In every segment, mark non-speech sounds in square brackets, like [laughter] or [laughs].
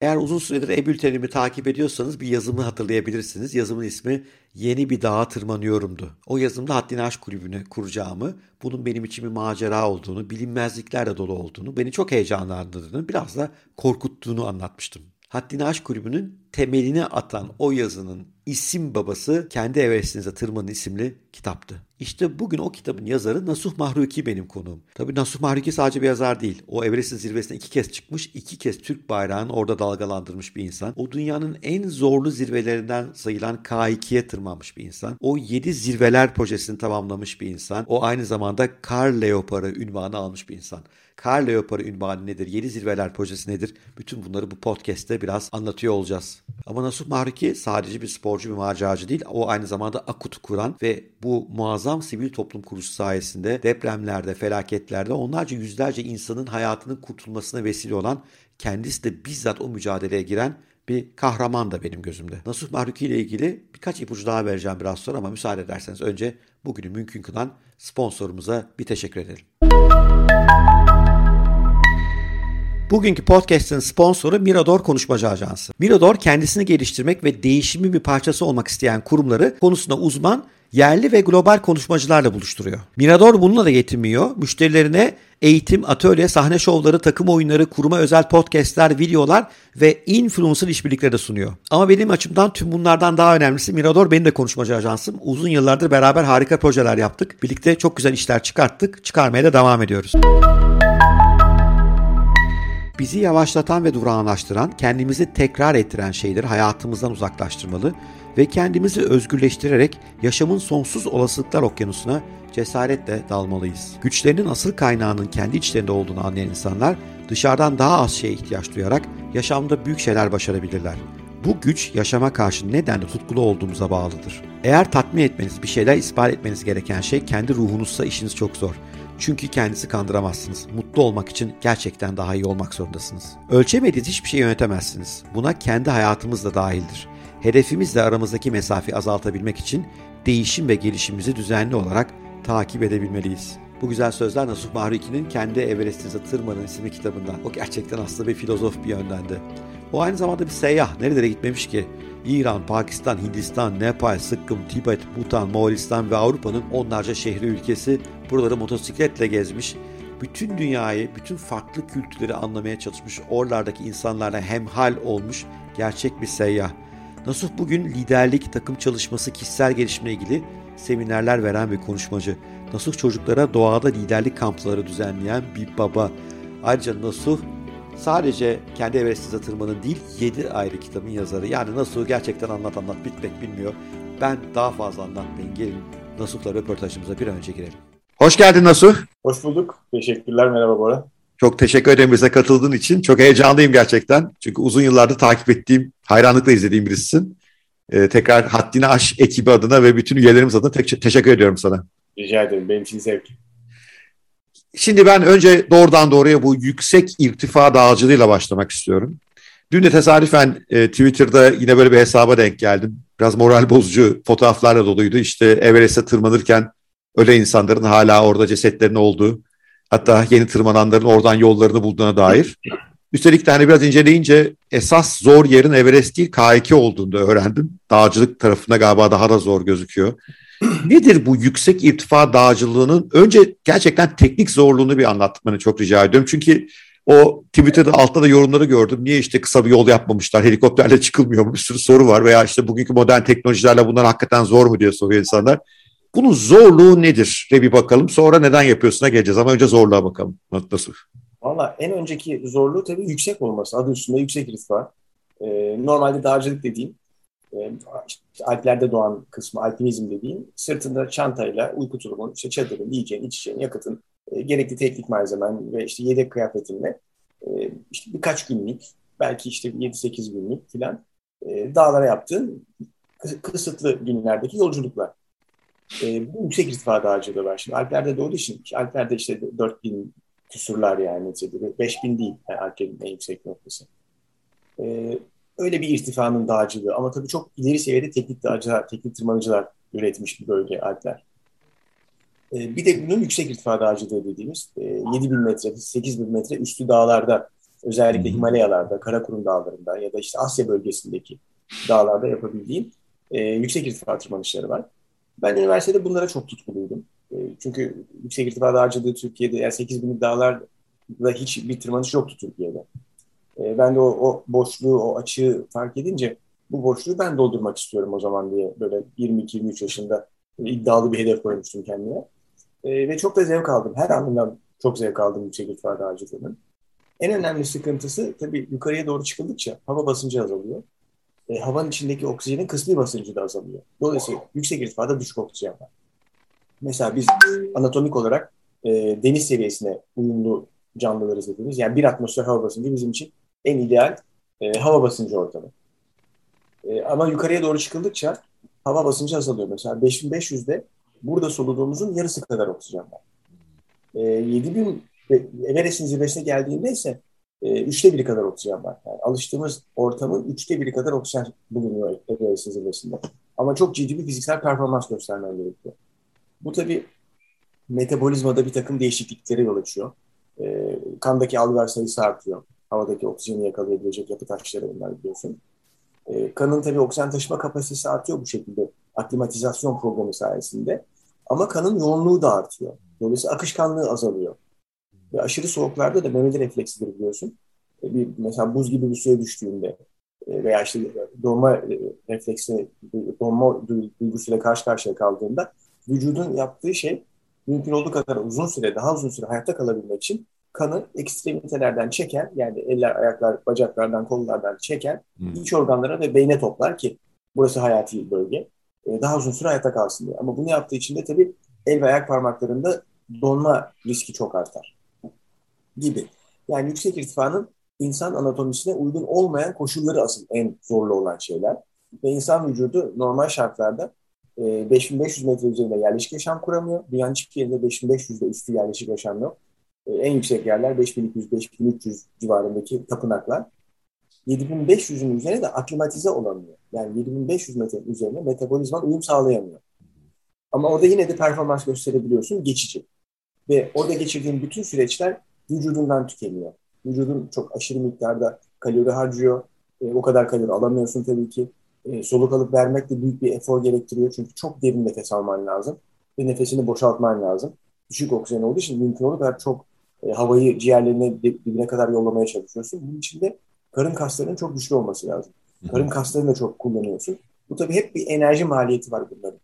Eğer uzun süredir e-bültenimi takip ediyorsanız bir yazımı hatırlayabilirsiniz. Yazımın ismi Yeni Bir Dağa Tırmanıyorum'du. O yazımda Haddini Aşk Kulübü'nü kuracağımı, bunun benim için bir macera olduğunu, bilinmezliklerle dolu olduğunu, beni çok heyecanlandırdığını, biraz da korkuttuğunu anlatmıştım. Haddini Aşk Kulübü'nün temelini atan o yazının isim babası Kendi Everestinize Tırmanın isimli kitaptı. İşte bugün o kitabın yazarı Nasuh Mahruki benim konuğum. Tabii Nasuh Mahruki sadece bir yazar değil. O Everest'in zirvesine iki kez çıkmış, iki kez Türk bayrağını orada dalgalandırmış bir insan. O dünyanın en zorlu zirvelerinden sayılan K2'ye tırmanmış bir insan. O 7 zirveler projesini tamamlamış bir insan. O aynı zamanda Kar Leopar'ı ünvanı almış bir insan. Kar Leopar'ı ünvanı nedir? 7 zirveler projesi nedir? Bütün bunları bu podcast'te biraz anlatıyor olacağız. Ama Nasuh Mahruki sadece bir sporcu, bir maceracı değil. O aynı zamanda Akut'u kuran ve bu muazzam sivil toplum kuruluşu sayesinde depremlerde, felaketlerde onlarca yüzlerce insanın hayatının kurtulmasına vesile olan kendisi de bizzat o mücadeleye giren bir kahraman da benim gözümde. Nasuh Mahruki ile ilgili birkaç ipucu daha vereceğim biraz sonra ama müsaade ederseniz önce bugünü mümkün kılan sponsorumuza bir teşekkür edelim. Bugünkü podcast'ın sponsoru Mirador Konuşmacı Ajansı. Mirador kendisini geliştirmek ve değişimin bir parçası olmak isteyen kurumları konusunda uzman yerli ve global konuşmacılarla buluşturuyor. Mirador bununla da yetinmiyor. Müşterilerine eğitim, atölye, sahne şovları, takım oyunları, kuruma özel podcastler, videolar ve influencer işbirlikleri de sunuyor. Ama benim açımdan tüm bunlardan daha önemlisi Mirador benim de konuşmacı ajansım. Uzun yıllardır beraber harika projeler yaptık. Birlikte çok güzel işler çıkarttık. Çıkarmaya da devam ediyoruz. Bizi yavaşlatan ve durağanlaştıran, kendimizi tekrar ettiren şeyleri hayatımızdan uzaklaştırmalı ve kendimizi özgürleştirerek yaşamın sonsuz olasılıklar okyanusuna cesaretle dalmalıyız. Güçlerinin asıl kaynağının kendi içlerinde olduğunu anlayan insanlar dışarıdan daha az şeye ihtiyaç duyarak yaşamda büyük şeyler başarabilirler. Bu güç yaşama karşı nedenle tutkulu olduğumuza bağlıdır. Eğer tatmin etmeniz, bir şeyler ispat etmeniz gereken şey kendi ruhunuzsa işiniz çok zor. Çünkü kendisi kandıramazsınız. Mutlu olmak için gerçekten daha iyi olmak zorundasınız. Ölçemediğiniz hiçbir şey yönetemezsiniz. Buna kendi hayatımız da dahildir. Hedefimizle aramızdaki mesafeyi azaltabilmek için değişim ve gelişimimizi düzenli olarak takip edebilmeliyiz. Bu güzel sözler Nasuh Mahruki'nin kendi Everest'inize tırmanın isimli kitabından. O gerçekten aslında bir filozof bir yönden de. O aynı zamanda bir seyyah. Nerelere gitmemiş ki? İran, Pakistan, Hindistan, Nepal, Sıkkım, Tibet, Bhutan, Moğolistan ve Avrupa'nın onlarca şehri ülkesi buraları motosikletle gezmiş. Bütün dünyayı, bütün farklı kültürleri anlamaya çalışmış, oralardaki insanlarla hemhal olmuş gerçek bir seyyah. Nasuh bugün liderlik, takım çalışması, kişisel gelişimle ilgili seminerler veren bir konuşmacı. Nasuh çocuklara doğada liderlik kampları düzenleyen bir baba. Ayrıca Nasuh sadece kendi Everest'inize tırmanın değil 7 ayrı kitabın yazarı. Yani Nasuh'u gerçekten anlat anlat bitmek bilmiyor. Ben daha fazla anlatmayın gelin Nasuh'la röportajımıza bir an önce girelim. Hoş geldin Nasuh. Hoş bulduk. Teşekkürler. Merhaba Bora. Çok teşekkür ederim bize katıldığın için. Çok heyecanlıyım gerçekten. Çünkü uzun yıllardır takip ettiğim, hayranlıkla izlediğim birisisin. Ee, tekrar Haddini Aş ekibi adına ve bütün üyelerimiz adına te- teşekkür ediyorum sana. Rica ederim. Benim için zevk. Şimdi ben önce doğrudan doğruya bu yüksek irtifa dağcılığıyla başlamak istiyorum. Dün de tesadüfen e, Twitter'da yine böyle bir hesaba denk geldim. Biraz moral bozucu fotoğraflarla doluydu. İşte Everest'e tırmanırken öyle insanların hala orada cesetlerinin olduğu, hatta yeni tırmananların oradan yollarını bulduğuna dair. Üstelik de hani biraz inceleyince esas zor yerin Everest değil K2 olduğunu da öğrendim. Dağcılık tarafında galiba daha da zor gözüküyor. [clears throat] Nedir bu yüksek irtifa dağcılığının önce gerçekten teknik zorluğunu bir anlatmanı çok rica ediyorum. Çünkü o Twitter'da altta da yorumları gördüm. Niye işte kısa bir yol yapmamışlar, helikopterle [laughs] çıkılmıyor mu bir sürü soru var veya işte bugünkü modern teknolojilerle bunlar hakikaten zor mu diye soruyor insanlar. Bunun zorluğu nedir? Bir bakalım. Sonra neden yapıyorsun'a geleceğiz ama önce zorluğa bakalım. Nasıl? Valla en önceki zorluğu tabii yüksek olması. Adı üstünde yüksek irtifa. Ee, normalde dağcılık dediğim, e, Alplerde doğan kısmı alpinizm dediğim, sırtında çantayla uyku tulumun, işte çadırın, yiyeceğin, içeceğin, yakıtın, e, gerekli teknik malzemen ve işte yedek kıyafetinle e, işte birkaç günlük, belki işte 7-8 günlük filan dağlara yaptığın kısıtlı günlerdeki yolculuklar. Bu yüksek irtifa dağcılığı var. Şimdi Alplerde doğduğu için, Alplerde işte 4000 küsurlar yani neticede. 5000 değil yani Alplerin en yüksek noktası. Öyle bir irtifanın dağcılığı ama tabii çok ileri seviyede teknik dağcılar, teknik tırmanıcılar üretmiş bir bölge Alpler. E, bir de bunun yüksek irtifa dağcılığı dediğimiz e, 7000 metre, 8000 metre üstü dağlarda Özellikle Himalayalarda, Karakurum Dağları'nda ya da işte Asya bölgesindeki dağlarda yapabildiğim e, yüksek irtifa tırmanışları var. Ben üniversitede bunlara çok tutkuluydum. E, çünkü yüksek irtifa dağcılığı Türkiye'de yani 8 bin dağlarda hiç bir tırmanış yoktu Türkiye'de. E, ben de o, o boşluğu, o açığı fark edince bu boşluğu ben doldurmak istiyorum o zaman diye böyle 22-23 yaşında iddialı bir hedef koymuştum kendime. E, ve çok da zevk aldım. Her anından çok zevk aldım yüksek irtifa dağcılığının. En önemli sıkıntısı tabii yukarıya doğru çıkıldıkça hava basıncı azalıyor. E, havanın içindeki oksijenin kısmi basıncı da azalıyor. Dolayısıyla yüksek irtifada düşük oksijen var. Mesela biz anatomik olarak e, deniz seviyesine uyumlu canlılarız hepimiz. Yani bir atmosfer hava basıncı bizim için en ideal e, hava basıncı ortamı. E, ama yukarıya doğru çıkıldıkça hava basıncı azalıyor. Mesela 5500'de burada soluduğumuzun yarısı kadar oksijen var. E, 7000 Everest'in zirvesine geldiğinde ise e, üçte biri kadar oksijen var. Yani alıştığımız ortamın üçte biri kadar oksijen bulunuyor Everest'in zirvesinde. Ama çok ciddi bir fiziksel performans göstermen gerekiyor. Bu tabii metabolizmada bir takım değişikliklere yol açıyor. E, kandaki alveolar sayısı artıyor. Havadaki oksijeni yakalayabilecek yapı taşları bunlar biliyorsun. E, kanın tabii oksijen taşıma kapasitesi artıyor bu şekilde aklimatizasyon programı sayesinde. Ama kanın yoğunluğu da artıyor. Dolayısıyla akışkanlığı azalıyor. Ve aşırı soğuklarda da memeli refleksidir biliyorsun. E, bir, mesela buz gibi bir suya düştüğünde e, veya işte donma e, refleksi, donma duygusuyla karşı karşıya kaldığında vücudun yaptığı şey mümkün olduğu kadar uzun süre, daha uzun süre hayatta kalabilmek için kanı ekstremitelerden çeken, yani eller, ayaklar, bacaklardan, kollardan çeken hmm. iç organlara ve beyne toplar ki burası hayati bölge. Daha uzun süre hayatta kalsın diye. Ama bunu yaptığı için de tabii el ve ayak parmaklarında donma riski çok artar gibi. Yani yüksek irtifanın insan anatomisine uygun olmayan koşulları asıl en zorlu olan şeyler. Ve insan vücudu normal şartlarda 5500 e, metre üzerinde yerleşik yaşam kuramıyor. Dünyanın hiçbir yerinde 5500'de üstü yerleşik yaşam yok. En yüksek yerler 5200-5300 civarındaki tapınaklar. 7500'ün üzerine de aklimatize olamıyor. Yani 7500 metre üzerine metabolizman uyum sağlayamıyor. Ama orada yine de performans gösterebiliyorsun geçici. Ve orada geçirdiğin bütün süreçler vücudundan tükeniyor. Vücudun çok aşırı miktarda kalori harcıyor. E, o kadar kalori alamıyorsun tabii ki. E, soluk alıp vermek de büyük bir efor gerektiriyor. Çünkü çok derin nefes alman lazım. Ve nefesini boşaltman lazım. Düşük oksijen olduğu için mümkün olduğu kadar çok e, havayı ciğerlerine dibine kadar yollamaya çalışıyorsun. Bunun için de karın kaslarının çok güçlü olması lazım. Karın kaslarını da çok kullanıyorsun. Bu tabii hep bir enerji maliyeti var bunların.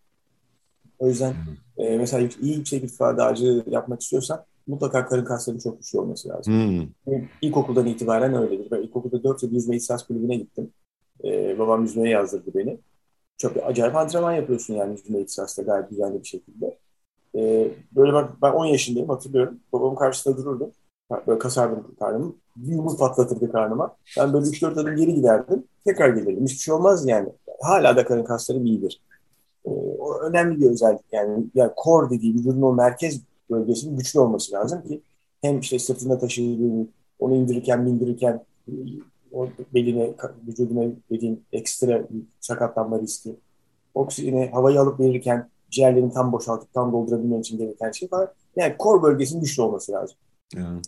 O yüzden e, mesela iyi yüksek irtifa dağcı yapmak istiyorsan mutlaka karın kaslarının çok güçlü olması lazım. Hmm. İlkokuldan itibaren öyledir. Ben ilkokulda 4 yıl yüzme ihsas kulübüne gittim. Ee, babam yüzmeye yazdırdı beni. Çok acayip antrenman yapıyorsun yani yüzme ihsasda gayet düzenli bir şekilde. Ee, böyle ben, ben 10 yaşındayım hatırlıyorum. Babam karşısında dururdu. Böyle kasardım karnımı. Bir yumruk patlatırdı karnıma. Ben böyle 3-4 adım geri giderdim. Tekrar gelirdim. Hiçbir şey olmaz yani. Hala da karın kaslarım iyidir. Ee, o önemli bir özellik yani. Yani core dediği vücudun o merkez bölgesinin güçlü olması lazım ki hem işte sırtında taşıdığın, onu indirirken bindirirken o beline, vücuduna dediğin ekstra sakatlanma riski, oksijeni havayı alıp verirken ciğerlerini tam boşaltıp tam doldurabilmen için gereken şey var. Yani kor bölgesinin güçlü olması lazım. Yani.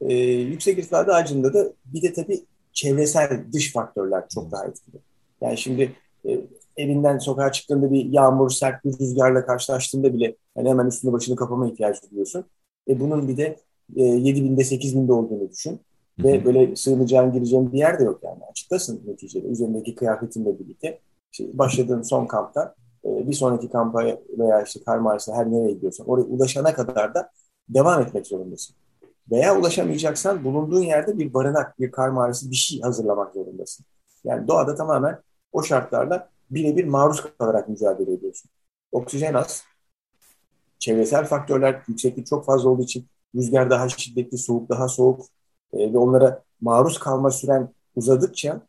Ee, yüksek irtifada ağacında da bir de tabii çevresel dış faktörler çok daha etkili. Yani şimdi e, evinden sokağa çıktığında bir yağmur, sert bir rüzgarla karşılaştığında bile yani hemen üstünü başını kapama ihtiyacı duyuyorsun. E bunun bir de e, 7 binde 8 binde olduğunu düşün. Hı. Ve böyle sığınacağın gireceğin bir yer de yok yani. Açıktasın neticede. Üzerindeki kıyafetinle birlikte. İşte başladığın son kampta bir sonraki kampa veya işte kar mağarasına her nereye gidiyorsan oraya ulaşana kadar da devam etmek zorundasın. Veya ulaşamayacaksan bulunduğun yerde bir barınak, bir kar mağarası bir şey hazırlamak zorundasın. Yani doğada tamamen o şartlarla birebir maruz kalarak mücadele ediyorsun. Oksijen az, çevresel faktörler yükseklik çok fazla olduğu için rüzgar daha şiddetli, soğuk daha soğuk e, ve onlara maruz kalma süren uzadıkça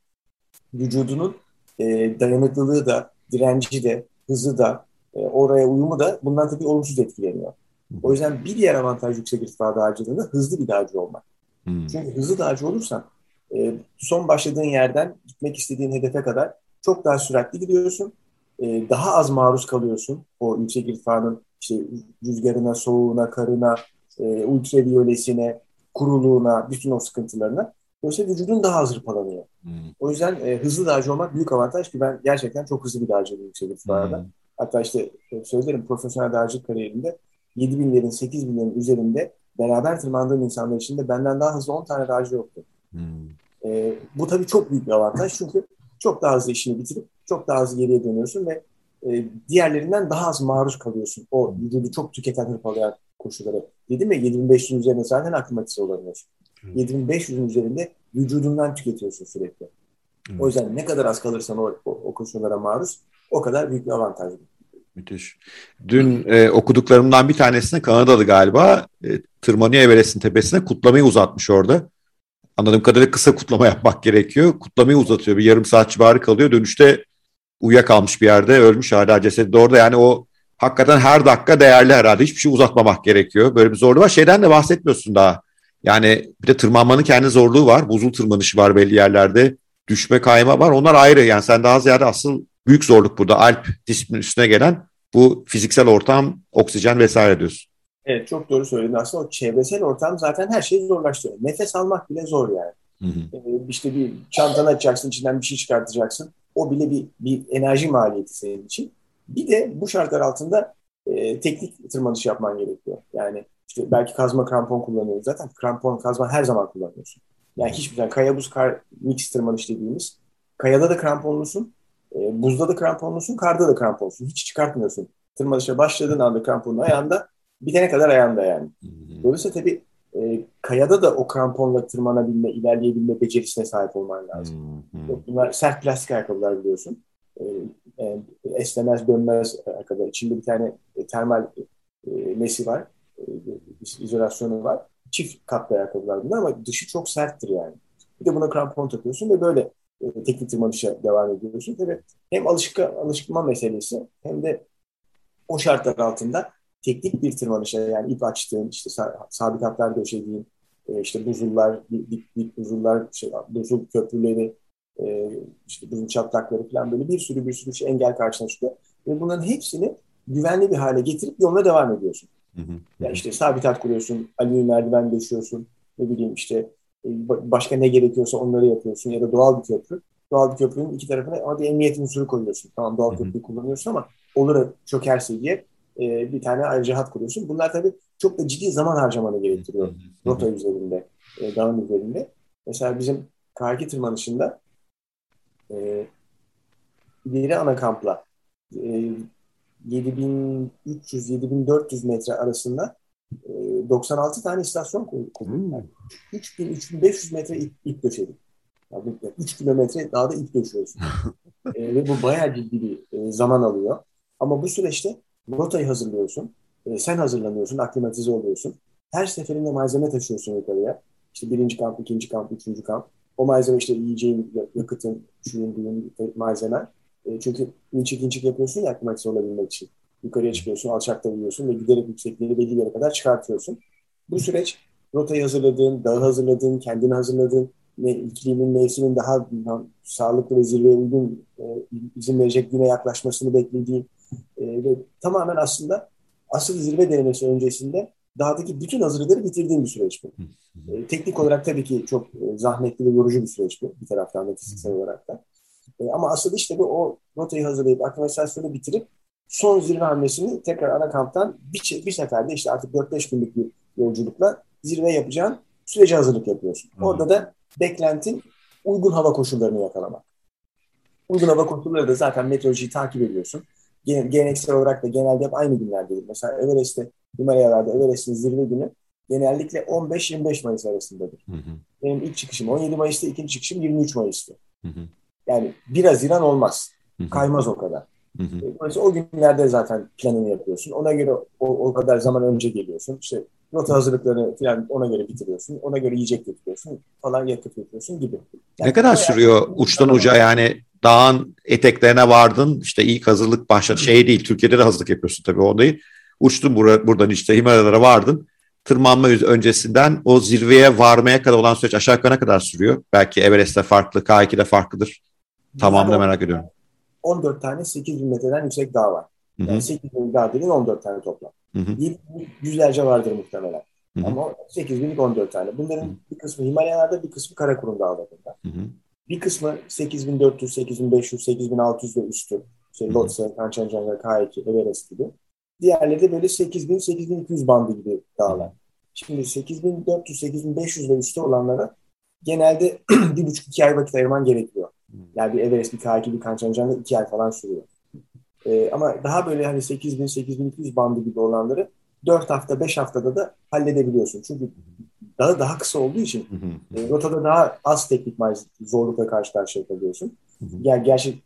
vücudunun e, dayanıklılığı da, direnci de, hızı da, e, oraya uyumu da bundan tabii olumsuz etkileniyor. O yüzden bir diğer avantaj yüksek irtifa dağcılığında hızlı bir dağcı olmak. Hmm. Çünkü hızlı dağcı olursan e, son başladığın yerden gitmek istediğin hedefe kadar çok daha süratli gidiyorsun. E, daha az maruz kalıyorsun o yüksek irtifanın işte rüzgarına, soğuğuna, karına, e, ultraviyolesine, kuruluğuna, bütün o sıkıntılarına. Dolayısıyla vücudun daha az hırpalanıyor. Hmm. O yüzden e, hızlı dağcı olmak büyük avantaj ki ben gerçekten çok hızlı bir dağcıyım yüksek irtifalarda. Hmm. Hatta işte e, söylerim profesyonel dağcılık kariyerinde 7000'lerin 8000'lerin üzerinde beraber tırmandığım insanlar içinde benden daha hızlı 10 tane dağcı yoktu. Hmm. E, bu tabii çok büyük bir avantaj çünkü çok daha hızlı işini bitirip çok daha hızlı geriye dönüyorsun ve e, diğerlerinden daha az maruz kalıyorsun. O vücudu çok tüketen hırpalayan koşulları. Dedim ya 7500 üzerinde zaten aklimatize olamıyorsun. Hmm. 7500'ün üzerinde vücudundan tüketiyorsun sürekli. Hmm. O yüzden ne kadar az kalırsan o, o, o koşullara maruz o kadar büyük bir avantaj. Müthiş. Dün e, okuduklarımdan bir tanesine Kanadalı galiba e, tırmanıyor Everest'in tepesine kutlamayı uzatmış orada. Anladığım kadarıyla kısa kutlama yapmak gerekiyor. Kutlamayı uzatıyor. Bir yarım saat civarı kalıyor. Dönüşte uyuyakalmış bir yerde ölmüş hala cesedi de orada. Yani o hakikaten her dakika değerli herhalde. Hiçbir şey uzatmamak gerekiyor. Böyle bir zorluğu var. Şeyden de bahsetmiyorsun daha. Yani bir de tırmanmanın kendi zorluğu var. Buzul tırmanışı var belli yerlerde. Düşme kayma var. Onlar ayrı. Yani sen daha ziyade asıl büyük zorluk burada. Alp disiplin üstüne gelen bu fiziksel ortam, oksijen vesaire diyorsun. Evet çok doğru söyledin. Aslında o çevresel ortam zaten her şeyi zorlaştırıyor. Nefes almak bile zor yani. Hı hı. Ee, işte bir çantanı açacaksın, içinden bir şey çıkartacaksın. O bile bir, bir enerji maliyeti senin için. Bir de bu şartlar altında e, teknik tırmanış yapman gerekiyor. Yani işte belki kazma krampon kullanıyoruz. Zaten krampon kazma her zaman kullanıyorsun. Yani hiçbir zaman kaya buz kar mix tırmanış dediğimiz. Kayada da kramponlusun, e, buzda da kramponlusun, karda da kramponlusun. Hiç çıkartmıyorsun. Tırmanışa başladığın anda kramponun ayağında, bitene kadar ayağında yani. Dolayısıyla tabii e, kayada da o kramponla tırmanabilme, ilerleyebilme becerisine sahip olman lazım. Bunlar sert plastik ayakkabılar biliyorsun. E, e, esnemez, dönmez ayakkabılar. İçinde bir tane e, termal e, nesi var, izolasyonu var. Çift katlı ayakkabılar bunlar ama dışı çok serttir yani. Bir de buna krampon takıyorsun ve böyle e, teknik tırmanışa devam ediyorsun. Tabii hem alışkı, alışkınma meselesi hem de o şartlar altında teknik bir tırmanışa yani ip açtığın, işte sabit hatlar döşediğin, e, işte buzullar, dik, dik buzullar, şey, buzul köprüleri, e, işte buzul çatlakları falan böyle bir sürü bir sürü şey engel karşına çıkıyor. Ve bunların hepsini güvenli bir hale getirip yoluna devam ediyorsun. Hı hı. Yani işte sabit hat kuruyorsun, alüminyum merdiven döşüyorsun, ne bileyim işte e, başka ne gerekiyorsa onları yapıyorsun ya da doğal bir köprü. Doğal bir köprünün iki tarafına bir emniyet unsuru koyuyorsun. Tamam doğal köprüyü kullanıyorsun ama olur çökerse diye e, bir tane ayrıca hat kuruyorsun. Bunlar tabii çok da ciddi zaman harcamanı gerektiriyor rota üzerinde, e, dağın üzerinde. Mesela bizim Karki tırmanışında e, ileri ana kampla e, 7300-7400 metre arasında 96 tane istasyon kurduk. Hmm. 3000-3500 metre ip, ip döşedik. Yani 3 kilometre daha da ip döşüyoruz. [laughs] e, ve bu bayağı ciddi bir e, zaman alıyor. Ama bu süreçte rotayı hazırlıyorsun. E, sen hazırlanıyorsun, aklimatize oluyorsun. Her seferinde malzeme taşıyorsun yukarıya. İşte birinci kamp, ikinci kamp, üçüncü kamp. O malzeme işte yiyeceğin, yakıtın, şuyun, buyun malzemen. E, çünkü inçik inçik yapıyorsun ya aklimatize olabilmek için. Yukarıya çıkıyorsun, alçakta uyuyorsun ve giderek yüksekliği belli yere kadar çıkartıyorsun. Bu süreç rotayı hazırladığın, dağı hazırladığın, kendini hazırladığın, ne, iklimin, mevsimin daha sağlıklı ve zirveye uygun e, izin verecek güne yaklaşmasını beklediğin e, ve tamamen aslında asıl zirve denemesi öncesinde dağdaki bütün hazırlıkları bitirdiğim bir süreç bu. E, teknik olarak tabii ki çok e, zahmetli ve yorucu bir süreç bu bir taraftan da fiziksel olarak da. E, ama asıl işte bu o rotayı hazırlayıp aklimatizasyonu bitirip son zirve hamlesini tekrar ana kamptan bir, bir seferde işte artık 4-5 günlük bir yolculukla zirve yapacağın sürece hazırlık yapıyorsun. Hı. Orada da beklentin uygun hava koşullarını yakalamak. Uygun hava koşulları da zaten meteorolojiyi takip ediyorsun. Geleneksel olarak da genelde hep aynı günlerdedir. Mesela Everest'te, Himalayalarda Everest'in zirve günü genellikle 15-25 Mayıs arasındadır. Hı hı. Benim ilk çıkışım 17 Mayıs'ta, ikinci çıkışım 23 Mayıs'tı. Hı hı. Yani bir Haziran olmaz. Kaymaz o kadar. Hı hı. Dolayısıyla o günlerde zaten planını yapıyorsun. Ona göre o, o kadar zaman önce geliyorsun. İşte rota hazırlıklarını falan ona göre bitiriyorsun. Ona göre yiyecek getiriyorsun falan yakıt getiriyorsun gibi. Yani ne kadar sürüyor uçtan uca yani dağın eteklerine vardın işte ilk hazırlık başladı. Şey değil Türkiye'de de hazırlık yapıyorsun tabii o değil. Uçtun bura, buradan işte Himalayalara vardın. Tırmanma öncesinden o zirveye varmaya kadar olan süreç aşağı yukarı ne kadar sürüyor? Belki Everest'te farklı, K2'de farklıdır. Tamamını merak ediyorum. 14 tane 8 bin metreden yüksek dağ var. Yani hı hı. 8 bin dağ dediğin 14 tane toplam. Hı hı. Yüzlerce vardır muhtemelen. Hı-hı. Ama 8 binlik 14 tane. Bunların Hı-hı. bir kısmı Himalayalarda bir kısmı Karakurum Dağları'nda. Hı-hı. Bir kısmı 8400, 8500, 8600 ve üstü. İşte Lhotse, Kanchenjunga, K2, Everest gibi. Diğerleri de böyle 8000, 8200 bandı gibi dağlar. Şimdi 8400, 8500 ve üstü olanlara genelde [clears throat] bir buçuk iki ay vakit ayırman gerekiyor. Yani bir Everest, bir K2, bir Kanchenjunga iki ay falan sürüyor. Ee, ama daha böyle hani 8000, 8200 bandı gibi olanları 4 hafta, 5 haftada da halledebiliyorsun. Çünkü daha daha kısa olduğu için e, rotada daha az teknik zorlukla karşı karşıya kalıyorsun. Yani gerçi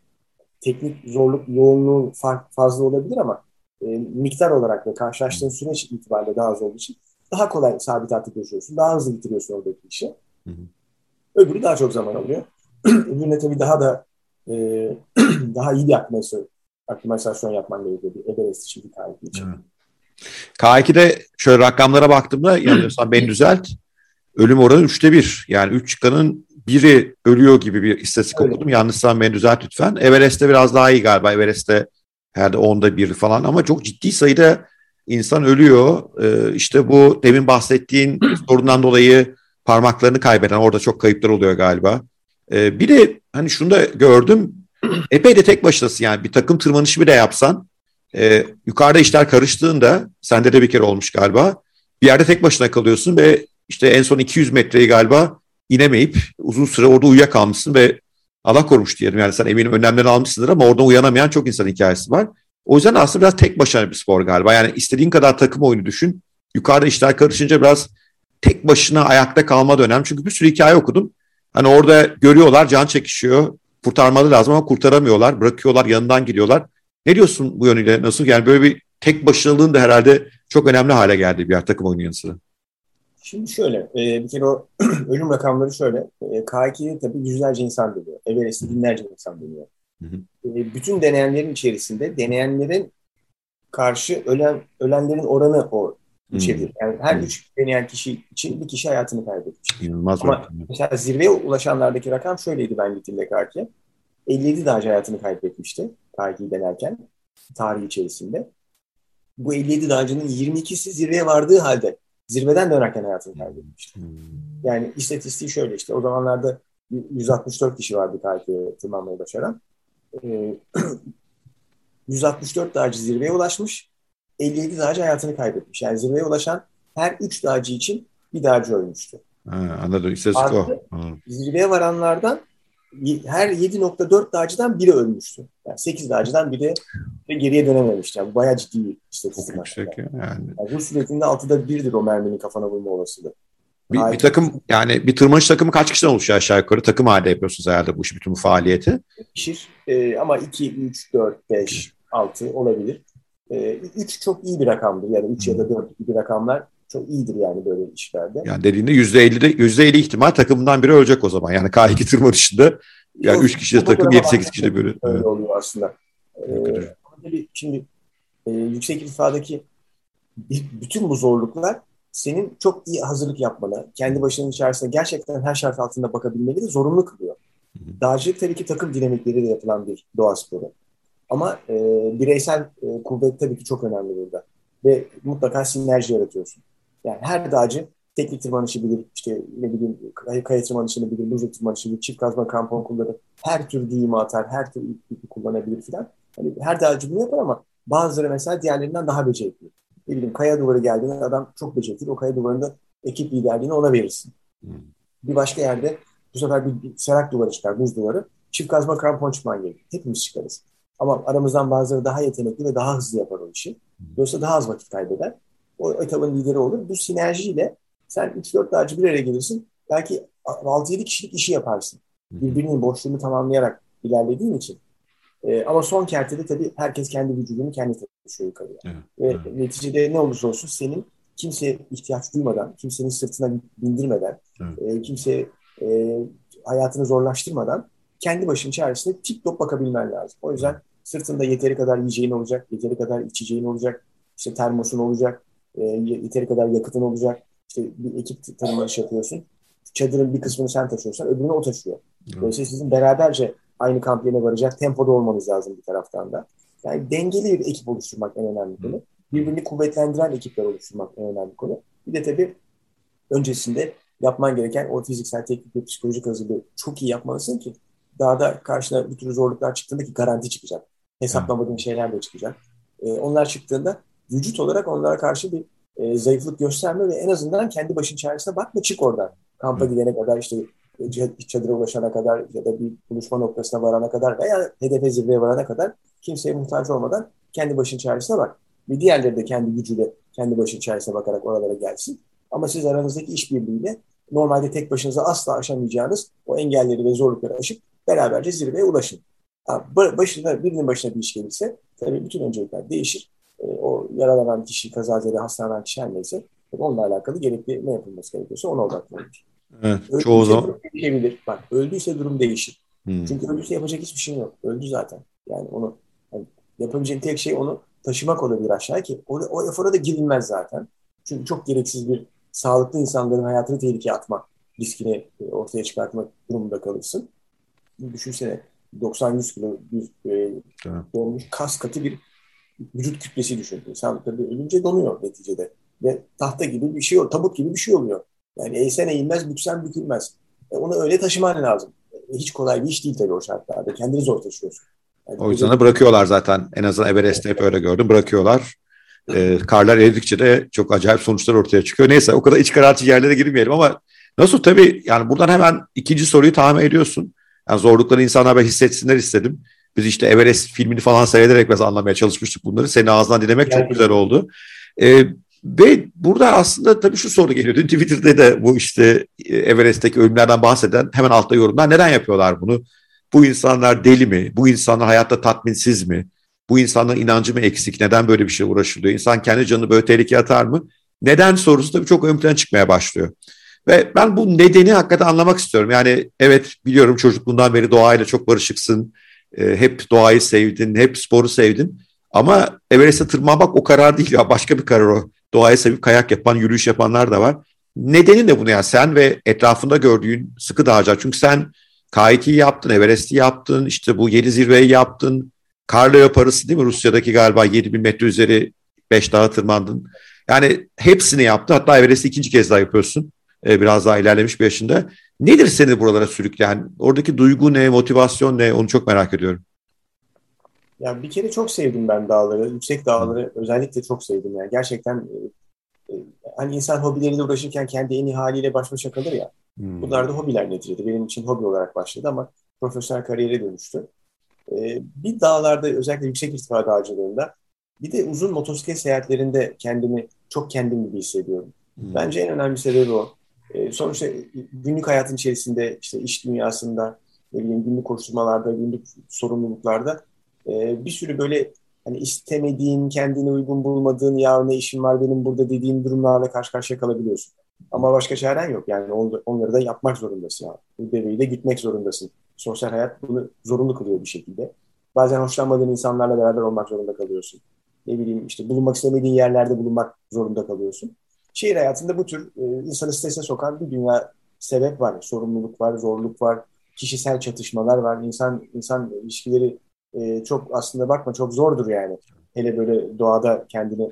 teknik zorluk yoğunluğu fark, fazla olabilir ama e, miktar olarak ve karşılaştığın süreç itibariyle daha az olduğu için daha kolay sabit artık yaşıyorsun. Daha hızlı bitiriyorsun oradaki işi. Öbürü daha çok zaman alıyor. [clears throat] Öbürüne tabii daha da e, [clears throat] daha iyi aklimasyon, aklimasyon yapman gerekiyor. Bir Everest için bir K2 için. Evet. K2'de şöyle rakamlara baktığımda yanılıyorsam [clears throat] beni düzelt. Ölüm oranı üçte bir. Yani üç çıkanın biri ölüyor gibi bir istatistik Öyle. okudum. Yanlışsam beni düzelt lütfen. Everest'te biraz daha iyi galiba. Everest'te herhalde onda bir falan ama çok ciddi sayıda insan ölüyor. Ee, işte bu demin bahsettiğin sorundan dolayı parmaklarını kaybeden orada çok kayıplar oluyor galiba. Ee, bir de hani şunu da gördüm. [clears throat] Epey de tek başınasın yani bir takım tırmanışı bile yapsan e, yukarıda işler karıştığında sende de bir kere olmuş galiba. Bir yerde tek başına kalıyorsun ve işte en son 200 metreyi galiba inemeyip uzun süre orada uyuyakalmışsın ve Allah korumuş diyelim. Yani sen eminim önlemlerini almışsındır ama orada uyanamayan çok insan hikayesi var. O yüzden aslında biraz tek başına bir spor galiba. Yani istediğin kadar takım oyunu düşün. Yukarıda işler karışınca biraz tek başına ayakta kalma dönem. Çünkü bir sürü hikaye okudum. Hani orada görüyorlar can çekişiyor. Kurtarmalı lazım ama kurtaramıyorlar. Bırakıyorlar yanından gidiyorlar. Ne diyorsun bu yönüyle? Nasıl? Yani böyle bir tek başınalığın da herhalde çok önemli hale geldi bir yer takım oyunu yanı sıra. Şimdi şöyle, e, bir kere o [clears throat] ölüm rakamları şöyle. E, K2'de tabii yüzlerce insan dönüyor. Everest'te binlerce insan dönüyor. Hı hı. E, bütün deneyenlerin içerisinde deneyenlerin karşı ölen ölenlerin oranı o içerir. Yani her hı. üç deneyen kişi için bir kişi hayatını kaybetmiş. İnanılmaz. Ama var. mesela zirveye ulaşanlardaki rakam şöyleydi ben gittiğimde K2. 57 dağcı hayatını kaybetmişti K2'yi denerken tarihi içerisinde. Bu 57 dağcının 22'si zirveye vardığı halde zirveden dönerken hayatını kaybetmişti. Hmm. Yani istatistiği şöyle işte o zamanlarda 164 kişi vardı K2'ye tırmanmayı başaran. 164 ee, [clears throat] dağcı zirveye ulaşmış. 57 dağcı hayatını kaybetmiş. Yani zirveye ulaşan her 3 dağcı için bir dağcı ölmüştü. Ha, anladım. İstatistik o. Zirveye varanlardan her 7.4 dağcıdan biri ölmüştü. Yani 8 dağcıdan biri ve geriye dönememişti. Yani bayağı ciddi bir istatistik. Yüksek yani. yani. Bu süretinde 6'da 1'dir o merminin kafana vurma olasılığı. Bir, bir takım yani bir tırmanış takımı kaç kişiden oluşuyor aşağı yukarı? Takım halinde yapıyorsunuz herhalde bu işi bütün bu faaliyeti. Pişir e, ama 2, 3, 4, 5, 6 olabilir. E, 3 çok iyi bir rakamdır. Yani 3 hmm. ya da 4 gibi rakamlar çok iyidir yani böyle işlerde. Yani dediğinde %50'de %50 ihtimal takımından biri ölecek o zaman. Yani K2 [laughs] tırmanışında yani 3 kişi de takım 7-8 kişi de böyle. Öyle evet. oluyor aslında. Ee, tabii şimdi e, yüksek irtifadaki bütün bu zorluklar senin çok iyi hazırlık yapmanı, kendi başının içerisinde gerçekten her şart altında bakabilmeni de zorunlu kılıyor. Dağcılık tabii ki takım dinamikleriyle yapılan bir doğa sporu. Ama e, bireysel e, kuvvet tabii ki çok önemli burada. Ve mutlaka sinerji yaratıyorsun. Yani her dağcı teknik tırmanışı bilir, işte ne bileyim kaya tırmanışını bilir, buzlu tırmanışı bilir, çift kazma krampon kullanır, her tür düğümü atar, her tür ipi kullanabilir filan. Hani her dağcı bunu yapar ama bazıları mesela diğerlerinden daha becerikli. Ne bileyim kaya duvarı geldiğinde adam çok becerikli. O kaya duvarında ekip liderliğini ona verirsin. Hmm. Bir başka yerde bu sefer bir, bir serak duvarı çıkar, buz duvarı. Çift kazma krampon çıkman gerekir. Hepimiz çıkarız. Ama aramızdan bazıları daha yetenekli ve daha hızlı yapar o işi. Dolayısıyla daha az vakit kaybeder. O etabın lideri olur. Bu sinerjiyle sen 3-4 dağcı bir araya gelirsin. Belki 6-7 kişilik işi yaparsın. Birbirinin boşluğunu tamamlayarak ilerlediğin için. E, ama son kertede tabii herkes kendi vücudunu kendi taşıyor yukarıya. Evet, Ve evet. neticede ne olursa olsun senin kimseye ihtiyaç duymadan, kimsenin sırtına bindirmeden, evet. e, kimseye e, hayatını zorlaştırmadan kendi başın içerisinde tip top bakabilmen lazım. O yüzden sırtında yeteri kadar yiyeceğin olacak, yeteri kadar içeceğin olacak, işte termosun olacak, e, yeteri kadar yakıtın olacak. İşte bir ekip tanımlaşı yapıyorsun. Çadırın bir kısmını sen taşıyorsan öbürünü o taşıyor. Dolayısıyla sizin beraberce aynı kamp yerine varacak tempoda olmanız lazım bir taraftan da. Yani dengeli bir ekip oluşturmak en önemli konu. Birbirini kuvvetlendiren ekipler oluşturmak en önemli konu. Bir de tabii öncesinde yapman gereken o fiziksel, teknik ve psikolojik hazırlığı çok iyi yapmalısın ki dağda karşına bir tür zorluklar çıktığında ki garanti çıkacak. Hesaplamadığın şeyler de çıkacak. E, onlar çıktığında vücut olarak onlara karşı bir e, zayıflık gösterme ve en azından kendi başın çaresine bakma çık oradan. Kampa gidene kadar işte çadıra ulaşana kadar ya da bir buluşma noktasına varana kadar veya hedefe zirveye varana kadar kimseye muhtaç olmadan kendi başın çaresine bak. Bir diğerleri de kendi gücüyle kendi başın çaresine bakarak oralara gelsin. Ama siz aranızdaki işbirliğiyle normalde tek başınıza asla aşamayacağınız o engelleri ve zorlukları aşıp beraberce zirveye ulaşın. başına, birinin başına bir iş gelirse tabii bütün öncelikler değişir. E, o yaralanan kişi, kazazede hastalanan kişi her neyse onunla alakalı gerekli ne yapılması gerekiyorsa ona odaklanır. Evet, öldüyse çoğu zaman. Değişebilir. Bak öldüyse durum değişir. Hmm. Çünkü öldüyse yapacak hiçbir şey yok. Öldü zaten. Yani onu yani yapabileceğin tek şey onu taşımak olabilir aşağı ki o, o efora da girilmez zaten. Çünkü çok gereksiz bir sağlıklı insanların hayatını tehlikeye atmak riskini e, ortaya çıkartmak durumunda kalırsın. Düşünsene 90-100 kilo bir e, dolmuş kas katı bir vücut kütlesi düşün. İnsan tabii ölünce donuyor neticede. Ve tahta gibi bir şey oluyor, tabut gibi bir şey oluyor. Yani eğsen eğilmez, büksen bükülmez. E, onu öyle taşıman lazım. E, hiç kolay bir iş değil tabii o şartlarda. Kendini zor taşıyorsun. Yani o yüzden de bırakıyorlar zaten. En azından Everest'te hep öyle gördüm. Bırakıyorlar. E, karlar eridikçe de çok acayip sonuçlar ortaya çıkıyor. Neyse o kadar iç karartıcı yerlere girmeyelim ama nasıl tabii yani buradan hemen ikinci soruyu tahmin ediyorsun. Yani zorlukları insanlar böyle hissetsinler istedim. Biz işte Everest filmini falan seyrederek biraz anlamaya çalışmıştık bunları. Senin ağzından dinlemek yani. çok güzel oldu. Ee, ve burada aslında tabii şu soru geliyor. Dün [laughs] Twitter'da da bu işte e, Everest'teki ölümlerden bahseden hemen altta yorumlar. Neden yapıyorlar bunu? Bu insanlar deli mi? Bu insanlar hayatta tatminsiz mi? Bu insanların inancı mı eksik? Neden böyle bir şey uğraşılıyor? İnsan kendi canını böyle tehlikeye atar mı? Neden sorusu tabii çok ön plana çıkmaya başlıyor. Ve ben bu nedeni hakikaten anlamak istiyorum. Yani evet biliyorum çocukluğundan beri doğayla çok barışıksın. E, hep doğayı sevdin, hep sporu sevdin. Ama Everest'e tırmanmak o karar değil ya başka bir karar o. Doğayı sevip kayak yapan, yürüyüş yapanlar da var. Nedeni ne bunu yani sen ve etrafında gördüğün sıkı dağcılar. Çünkü sen K2'yi yaptın, Everest'i yaptın, işte bu yedi zirveyi yaptın. Karlaya parası değil mi Rusya'daki galiba 7000 metre üzeri 5 dağa tırmandın. Yani hepsini yaptı. Hatta Everest'i ikinci kez daha yapıyorsun. Ee, biraz daha ilerlemiş bir yaşında. Nedir seni buralara sürükleyen? Oradaki duygu ne, motivasyon ne? Onu çok merak ediyorum. Ya bir kere çok sevdim ben dağları. Yüksek dağları özellikle çok sevdim. Yani gerçekten e, e, hani insan hobileriyle uğraşırken kendi en iyi haliyle baş başa kalır ya. Hmm. Bunlar da hobiler neticede. Benim için hobi olarak başladı ama profesyonel kariyere dönüştü. Ee, bir dağlarda özellikle yüksek irtifa dağcılığında bir de uzun motosiklet seyahatlerinde kendimi çok kendim gibi hissediyorum. Hmm. Bence en önemli sebebi o. Ee, sonuçta günlük hayatın içerisinde işte iş dünyasında ne bileyim günlük koşturmalarda, günlük sorumluluklarda e, bir sürü böyle hani istemediğin, kendine uygun bulmadığın ya ne işim var benim burada dediğin durumlarla karşı karşıya kalabiliyorsun. Ama başka çaren yok. Yani onları da yapmak zorundasın. Yani. Bu deveyi de gitmek zorundasın. Sosyal hayat bunu zorunlu kılıyor bir şekilde. Bazen hoşlanmadığın insanlarla beraber olmak zorunda kalıyorsun. Ne bileyim işte bulunmak istemediğin yerlerde bulunmak zorunda kalıyorsun. Şehir hayatında bu tür e, insanı strese sokan bir dünya sebep var. Sorumluluk var, zorluk var, kişisel çatışmalar var. İnsan insan ilişkileri e, çok aslında bakma çok zordur yani. Hele böyle doğada kendini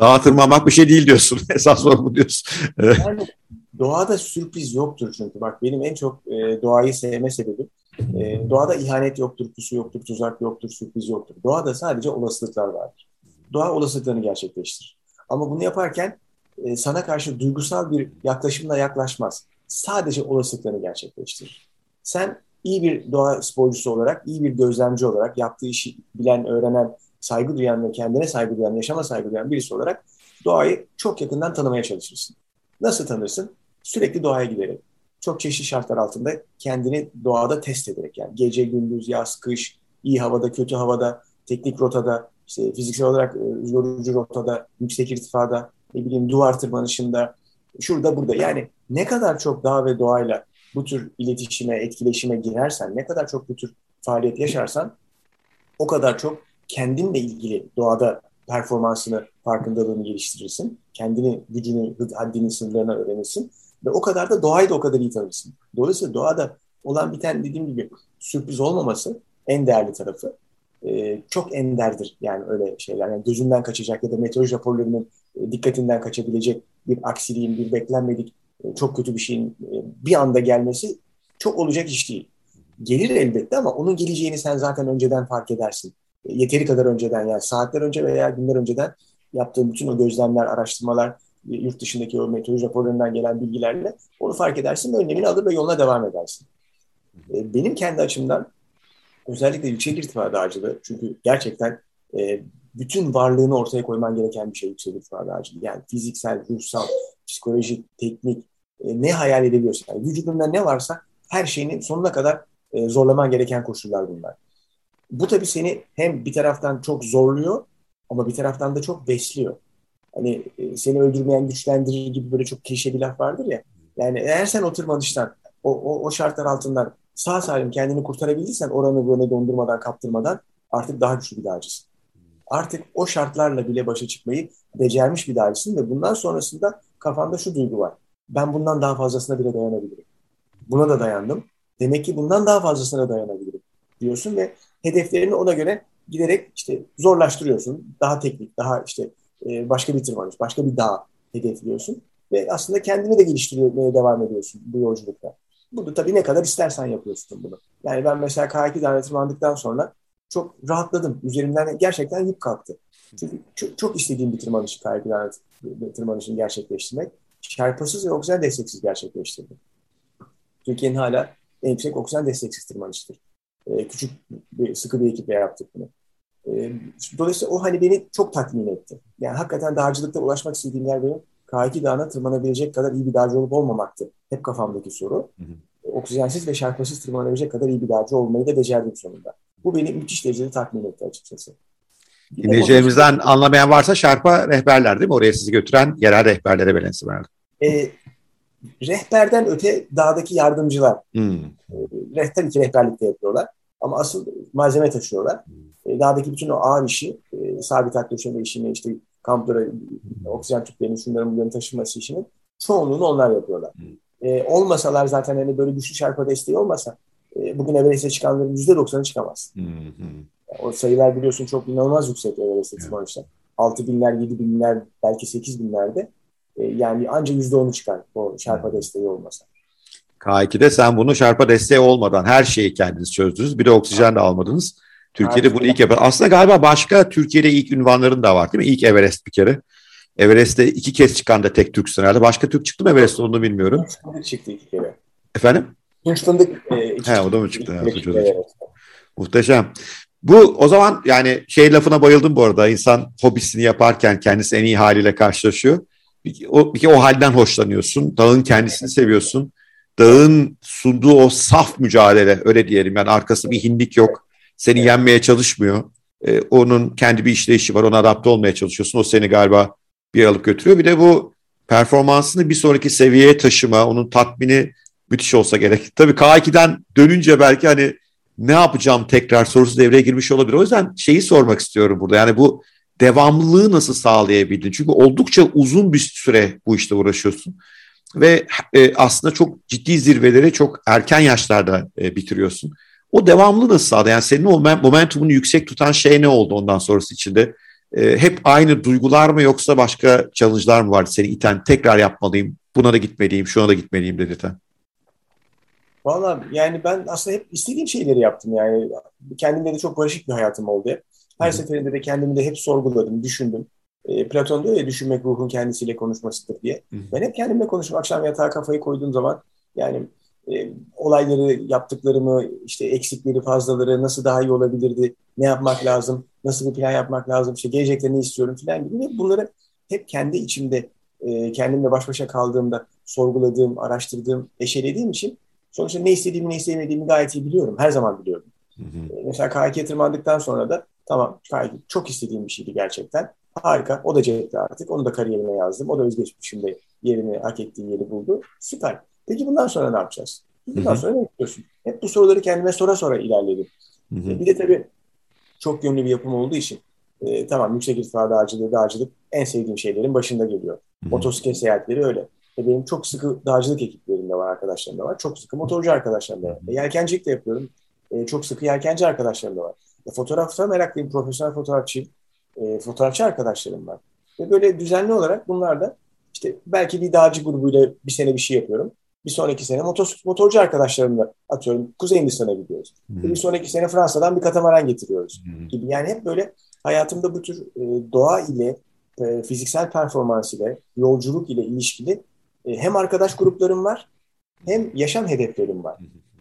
Dağa tırmanmak bir şey değil diyorsun. [laughs] Esas zor bu diyorsun. yani doğada sürpriz yoktur çünkü. Bak benim en çok e, doğayı sevme sebebim. E, doğada ihanet yoktur, pusu yoktur, tuzak yoktur, sürpriz yoktur. Doğada sadece olasılıklar vardır. Doğa olasılıklarını gerçekleştirir. Ama bunu yaparken e, sana karşı duygusal bir yaklaşımla yaklaşmaz. Sadece olasılıklarını gerçekleştirir. Sen iyi bir doğa sporcusu olarak, iyi bir gözlemci olarak, yaptığı işi bilen, öğrenen, saygı duyan ve kendine saygı duyan, yaşama saygı duyan birisi olarak doğayı çok yakından tanımaya çalışırsın. Nasıl tanırsın? Sürekli doğaya giderek. Çok çeşitli şartlar altında kendini doğada test ederek yani gece, gündüz, yaz, kış, iyi havada, kötü havada, teknik rotada, işte fiziksel olarak e, yorucu rotada, yüksek irtifada, ne bileyim duvar tırmanışında, şurada burada. Yani ne kadar çok dağ ve doğayla bu tür iletişime, etkileşime girersen, ne kadar çok bu tür faaliyet yaşarsan o kadar çok kendinle ilgili doğada performansını, farkındalığını geliştirirsin. Kendini, gücünü, haddini, sınırlarını öğrenirsin. Ve o kadar da doğayı da o kadar iyi tanırsın. Dolayısıyla doğada olan biten dediğim gibi sürpriz olmaması en değerli tarafı. Ee, çok enderdir yani öyle şeyler. Yani gözünden kaçacak ya da meteoroloji raporlarının e, dikkatinden kaçabilecek bir aksiliğin, bir beklenmedik e, çok kötü bir şeyin e, bir anda gelmesi çok olacak iş değil. Gelir elbette ama onun geleceğini sen zaten önceden fark edersin. E, yeteri kadar önceden yani saatler önce veya günler önceden yaptığın bütün o gözlemler, araştırmalar, yurt dışındaki o meteoroloji raporlarından gelen bilgilerle onu fark edersin ve önlemini alır ve yoluna devam edersin. Benim kendi açımdan özellikle yüksek irtifa dağcılığı çünkü gerçekten bütün varlığını ortaya koyman gereken bir şey yüksek irtifa dağcılığı. Yani fiziksel, ruhsal, psikolojik, teknik ne hayal edebiliyorsan, yani vücudunda ne varsa her şeyini sonuna kadar zorlaman gereken koşullar bunlar. Bu tabii seni hem bir taraftan çok zorluyor ama bir taraftan da çok besliyor. Hani e, seni öldürmeyen güçlendirir gibi böyle çok klişe bir laf vardır ya. Yani eğer sen o tırmanıştan, o, o, o şartlar altından sağ salim kendini kurtarabildiysen oranı böyle dondurmadan, kaptırmadan artık daha güçlü bir dağcısın. Artık o şartlarla bile başa çıkmayı becermiş bir dağcısın ve bundan sonrasında kafanda şu duygu var. Ben bundan daha fazlasına bile dayanabilirim. Buna da dayandım. Demek ki bundan daha fazlasına dayanabilirim diyorsun ve hedeflerini ona göre giderek işte zorlaştırıyorsun. Daha teknik, daha işte e, başka bir tırmanış, başka bir dağ hedefliyorsun. Ve aslında kendini de geliştirmeye devam ediyorsun bu yolculukta. Bunu tabii ne kadar istersen yapıyorsun bunu. Yani ben mesela K2 Dağı'na tırmandıktan sonra çok rahatladım. Üzerimden gerçekten yük kalktı. Çünkü çok, çok istediğim bir tırmanışı K2 Dağı'na tırmanışını gerçekleştirmek. Şarpasız ve oksijen desteksiz gerçekleştirdim. Türkiye'nin hala en yüksek oksijen desteksiz tırmanışıdır. Ee, küçük bir, sıkı bir ekiple yaptık bunu. Ee, dolayısıyla o hani beni çok tatmin etti. Yani hakikaten dağcılıkta ulaşmak istediğim yer benim K2 Dağı'na tırmanabilecek kadar iyi bir dağcı olup olmamaktı. Hep kafamdaki soru. Hı hı. Oksijensiz ve şarkısız tırmanabilecek kadar iyi bir dağcı olmayı da becerdim sonunda. Bu beni müthiş derecede tatmin etti açıkçası. Dinleyicilerimizden anlamayan varsa Şarpa rehberler değil mi? Oraya sizi götüren yerel rehberlere belensi verdi. E, rehberden öte dağdaki yardımcılar. Hmm. E, rehber iki rehberlikte yapıyorlar. Ama asıl malzeme taşıyorlar. Hmm. E, dağdaki bütün o ağır işi, e, sabit hak döşeme işini, işte kamplara oksijen tüplerini, şunların bunların taşınması işini çoğunluğunu onlar yapıyorlar. E, olmasalar zaten hani böyle güçlü şarpa desteği olmasa e, bugün Everest'e çıkanların %90'ı çıkamaz. Hmm. Yani o sayılar biliyorsun çok inanılmaz yüksek Everest'e tırmanışlar. 6 binler, 7 binler, belki 8 binlerde. E, yani ancak %10'u çıkar o şarpa hmm. desteği olmasa. K2'de sen bunu şarpa desteği olmadan her şeyi kendiniz çözdünüz. Bir de oksijen de almadınız. Türkiye'de bunu ilk yapar. Aslında galiba başka Türkiye'de ilk ünvanların da var değil mi? İlk Everest bir kere. Everest'te iki kez çıkan da tek Türksün herhalde. Başka Türk çıktı mı Everest'te onu bilmiyorum. Fındık çıktı iki kere. Efendim? Fındık e, iki He, o da mı çıktı? Evet. Muhteşem. Bu o zaman yani şey lafına bayıldım bu arada. İnsan hobisini yaparken kendisi en iyi haliyle karşılaşıyor. Bir, o, bir kere o halden hoşlanıyorsun. Dağın kendisini seviyorsun. Dağın sunduğu o saf mücadele öyle diyelim. Yani arkası bir hindik yok. Seni evet. yenmeye çalışmıyor. Ee, onun kendi bir işleyişi var. Ona adapte olmaya çalışıyorsun. O seni galiba bir alıp götürüyor. Bir de bu performansını bir sonraki seviyeye taşıma, onun tatmini müthiş olsa gerek. [laughs] Tabii K2'den dönünce belki hani ne yapacağım tekrar sorusu devreye girmiş olabilir. O yüzden şeyi sormak istiyorum burada. Yani bu devamlılığı nasıl sağlayabildin? Çünkü oldukça uzun bir süre bu işte uğraşıyorsun. Ve e, aslında çok ciddi zirveleri çok erken yaşlarda e, bitiriyorsun. O devamlı nasıl sağladı? Yani senin o momentumunu yüksek tutan şey ne oldu ondan sonrası içinde? E, hep aynı duygular mı yoksa başka challenge'lar mı vardı seni iten tekrar yapmalıyım, buna da gitmeliyim, şuna da gitmeliyim dedirten? Valla yani ben aslında hep istediğim şeyleri yaptım yani. Kendimde de çok barışık bir hayatım oldu. Her Hı-hı. seferinde de kendimi de hep sorguladım, düşündüm. E, Platon diyor ya düşünmek ruhun kendisiyle konuşmasıdır diye. Hı-hı. Ben hep kendimle konuşup akşam yatağa kafayı koyduğum zaman yani e, olayları, yaptıklarımı, işte eksikleri, fazlaları nasıl daha iyi olabilirdi, ne yapmak lazım, nasıl bir plan yapmak lazım, işte gelecekte ne istiyorum falan gibi. Bunları hep kendi içimde, e, kendimle baş başa kaldığımda sorguladığım, araştırdığım, eşelediğim için sonuçta ne istediğimi, ne istemediğimi gayet iyi biliyorum. Her zaman biliyorum. Hı hı. E, mesela K2'ye tırmandıktan sonra da tamam K2 çok istediğim bir şeydi gerçekten. Harika. O da cepte artık. Onu da kariyerime yazdım. O da özgeçmişimde yerini, hak ettiği yeri buldu. Süper. Peki bundan sonra ne yapacağız? Bundan Hı-hı. sonra ne yapıyorsun? Hep bu soruları kendime sonra sonra ilerledim. Hı-hı. Bir de tabii çok yönlü bir yapım olduğu için e, tamam yüksek irtifa dağcılığı, dağcılık en sevdiğim şeylerin başında geliyor. Hı-hı. Seyahatleri öyle. E, benim çok sıkı dağcılık ekiplerim de var, arkadaşlarım da var. Çok sıkı motorcu arkadaşlarım da var. E, yelkencilik de yapıyorum. E, çok sıkı yelkenci arkadaşlarım da var. E, fotoğrafta meraklıyım, profesyonel fotoğrafçıyım. E, fotoğrafçı arkadaşlarım var. Ve böyle düzenli olarak bunlar da işte belki bir dağcı grubuyla bir sene bir şey yapıyorum. Bir sonraki sene motor, motorcu arkadaşlarımla atıyorum Kuzey Hindistan'a gidiyoruz. Hmm. Bir sonraki sene Fransa'dan bir katamaran getiriyoruz hmm. gibi. Yani hep böyle hayatımda bu tür e, doğa ile e, fiziksel performans ile yolculuk ile ilişkili e, hem arkadaş gruplarım var hem yaşam hedeflerim var.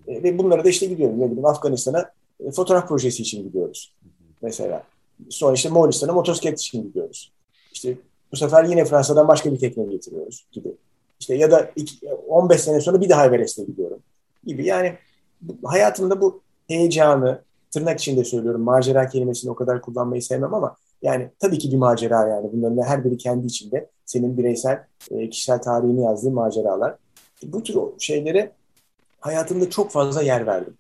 E, ve bunlara da işte gidiyorum. Ne bileyim Afganistan'a e, fotoğraf projesi için gidiyoruz. Mesela. Sonra işte Moğolistan'a motosiklet için gidiyoruz. İşte bu sefer yine Fransa'dan başka bir tekne getiriyoruz gibi. İşte ya da iki, 15 sene sonra bir daha Everest'e gidiyorum gibi. Yani hayatımda bu heyecanı, tırnak içinde söylüyorum, macera kelimesini o kadar kullanmayı sevmem ama yani tabii ki bir macera yani. Bunların her biri kendi içinde senin bireysel, e, kişisel tarihini yazdığın maceralar. Bu tür şeylere hayatımda çok fazla yer verdim.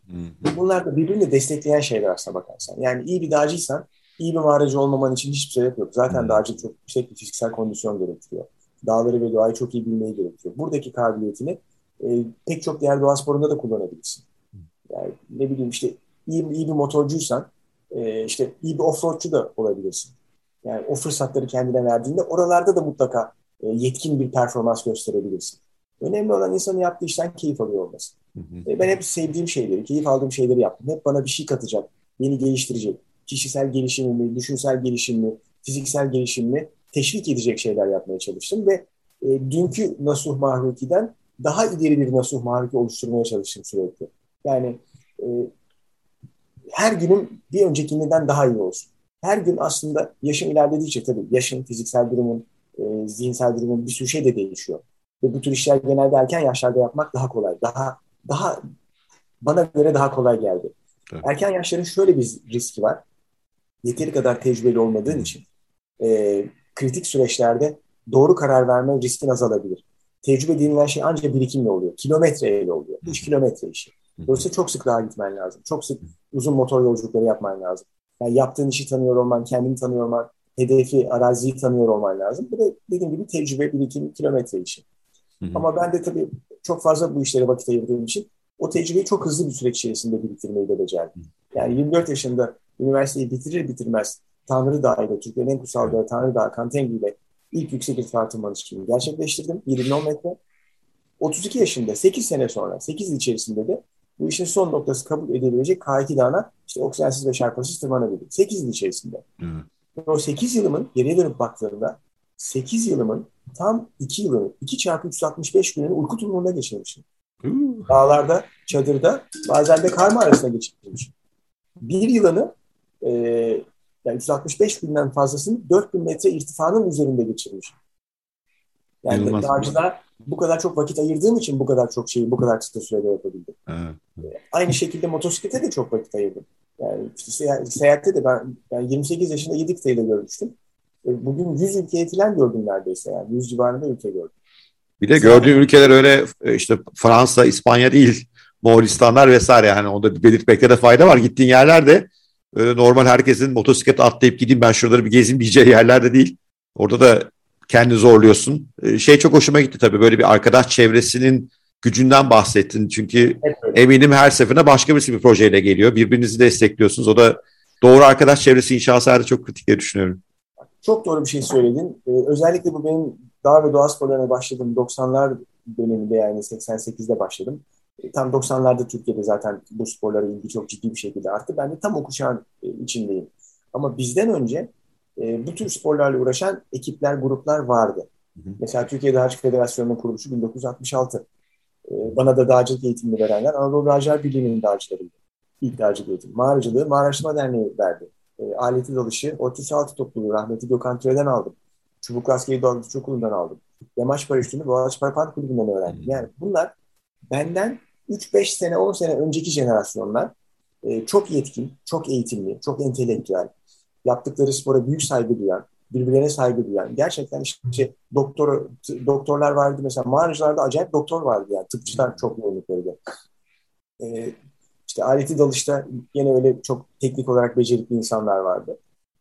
Bunlar da birbirini destekleyen şeyler aslına bakarsan. Yani iyi bir dağcıysan iyi bir mağaracı olmaman için hiçbir sebep yok. Zaten dağcı çok yüksek bir fiziksel kondisyon gerektiriyor. Dağları ve doğayı çok iyi bilmeyi gerektiriyor. Buradaki kabiliyetini e, pek çok diğer doğa sporunda da kullanabilirsin. Yani ne bileyim işte iyi, iyi bir motorcuysan e, işte iyi bir offroadçu da olabilirsin. Yani o fırsatları kendine verdiğinde oralarda da mutlaka e, yetkin bir performans gösterebilirsin. Önemli olan insanın yaptığı işten keyif alıyor olması. Hı hı. E, ben hep sevdiğim şeyleri, keyif aldığım şeyleri yaptım. Hep bana bir şey katacak, beni geliştirecek, kişisel gelişimimi, düşünsel gelişimimi, fiziksel gelişimimi teşvik edecek şeyler yapmaya çalıştım ve e, dünkü Nasuh Mahruki'den daha ileri bir Nasuh Mahruki oluşturmaya çalıştım sürekli. Yani e, her günüm bir öncekinden daha iyi olsun. Her gün aslında yaşım ilerledikçe tabii yaşın, fiziksel durumun, e, zihinsel durumun bir sürü şey de değişiyor. Ve bu tür işler genelde erken yaşlarda yapmak daha kolay. Daha daha bana göre daha kolay geldi. Evet. Erken yaşların şöyle bir riski var. Yeteri kadar tecrübeli olmadığın için e, kritik süreçlerde doğru karar verme riskin azalabilir. Tecrübe denilen şey ancak birikimle oluyor. Kilometreyle oluyor. 3 kilometre işi. Dolayısıyla çok sık daha gitmen lazım. Çok sık uzun motor yolculukları yapman lazım. Yani yaptığın işi tanıyor olman, kendini tanıyor olman, hedefi, araziyi tanıyor olman lazım. Bu da dediğim gibi tecrübe, birikim, kilometre işi. Hı hı. Ama ben de tabii çok fazla bu işlere vakit ayırdığım için o tecrübeyi çok hızlı bir süreç içerisinde biriktirmeyi de becerdim. Yani 24 yaşında üniversiteyi bitirir bitirmez Tanrı Dağı ile, Türkiye'nin en kutsal dağı Tanrı Dağı, Kantengi ile ilk yüksek irtifa tırmanışımı gerçekleştirdim. 20 metre. 32 yaşında, 8 sene sonra, 8 yıl içerisinde de bu işin son noktası kabul edilebilecek K2 Dağı'na işte oksijensiz ve şarkısız tırmanabildim. 8 yıl içerisinde. Hmm. O 8 yılımın geriye dönüp baktığımda 8 yılımın tam 2 yılını, 2 çarpı 365 gününü uyku tulumunda geçirmişim. Dağlarda, çadırda, bazen de karma arasında geçirmişim. Bir yılını e, yani 365 günden fazlasını 4000 metre irtifanın üzerinde geçirmişim. Yani İnanılmaz. dağcılar bu kadar çok vakit ayırdığım için bu kadar çok şeyi bu kadar kısa sürede yapabildim. Evet. E, aynı şekilde motosiklete de çok vakit ayırdım. Yani işte seyahatte de ben yani 28 yaşında 7 kıtayla görmüştüm. E, bugün 100 ülkeye etilen gördüm neredeyse yani. 100 civarında ülke gördüm. Bir de gördüğüm ülkeler öyle e, işte Fransa, İspanya değil, Moğolistanlar vesaire yani onda belirtmekte de fayda var. Gittiğin yerlerde öyle normal herkesin motosiklet atlayıp gideyim ben şuraları bir gezeyim diyeceği yerlerde değil. Orada da kendi zorluyorsun. E, şey çok hoşuma gitti tabii böyle bir arkadaş çevresinin gücünden bahsettin. Çünkü eminim her seferinde başka birisi bir projeyle geliyor. Birbirinizi destekliyorsunuz. O da doğru arkadaş çevresi inşası herhalde çok kritik diye düşünüyorum. Çok doğru bir şey söyledin. Ee, özellikle bu benim dağ ve doğa sporlarına başladım 90'lar döneminde yani 88'de başladım. Tam 90'larda Türkiye'de zaten bu sporlara ilgi çok ciddi bir şekilde arttı. Ben de tam o kuşağın e, içindeyim. Ama bizden önce e, bu tür sporlarla uğraşan ekipler, gruplar vardı. Hı hı. Mesela Türkiye Dağcılık Federasyonu'nun kuruluşu 1966. E, bana da dağcılık eğitimini verenler Anadolu Dağcılar Birliği'nin dağcılarıydı. İlk dağcılık eğitimi. Mağaracılığı Mağaraştırma Derneği verdi. E, aleti dalışı Orta Altı Topluluğu rahmetli Gökhan Türe'den aldım. Çubuk Askeri Dalgıç Okulu'ndan aldım. Yamaç paraşütünü Boğaziçi Parapant Kulübü'nden öğrendim. Yani bunlar benden 3-5 sene, 10 sene önceki jenerasyonlar e, çok yetkin, çok eğitimli, çok entelektüel, yaptıkları spora büyük saygı duyan, birbirlerine saygı duyan. Gerçekten işte doktor doktorlar vardı mesela mağaracılarda acayip doktor vardı yani tıpçılar çok yoğunluklarıydı. Ee, işte aleti dalışta yine öyle çok teknik olarak becerikli insanlar vardı.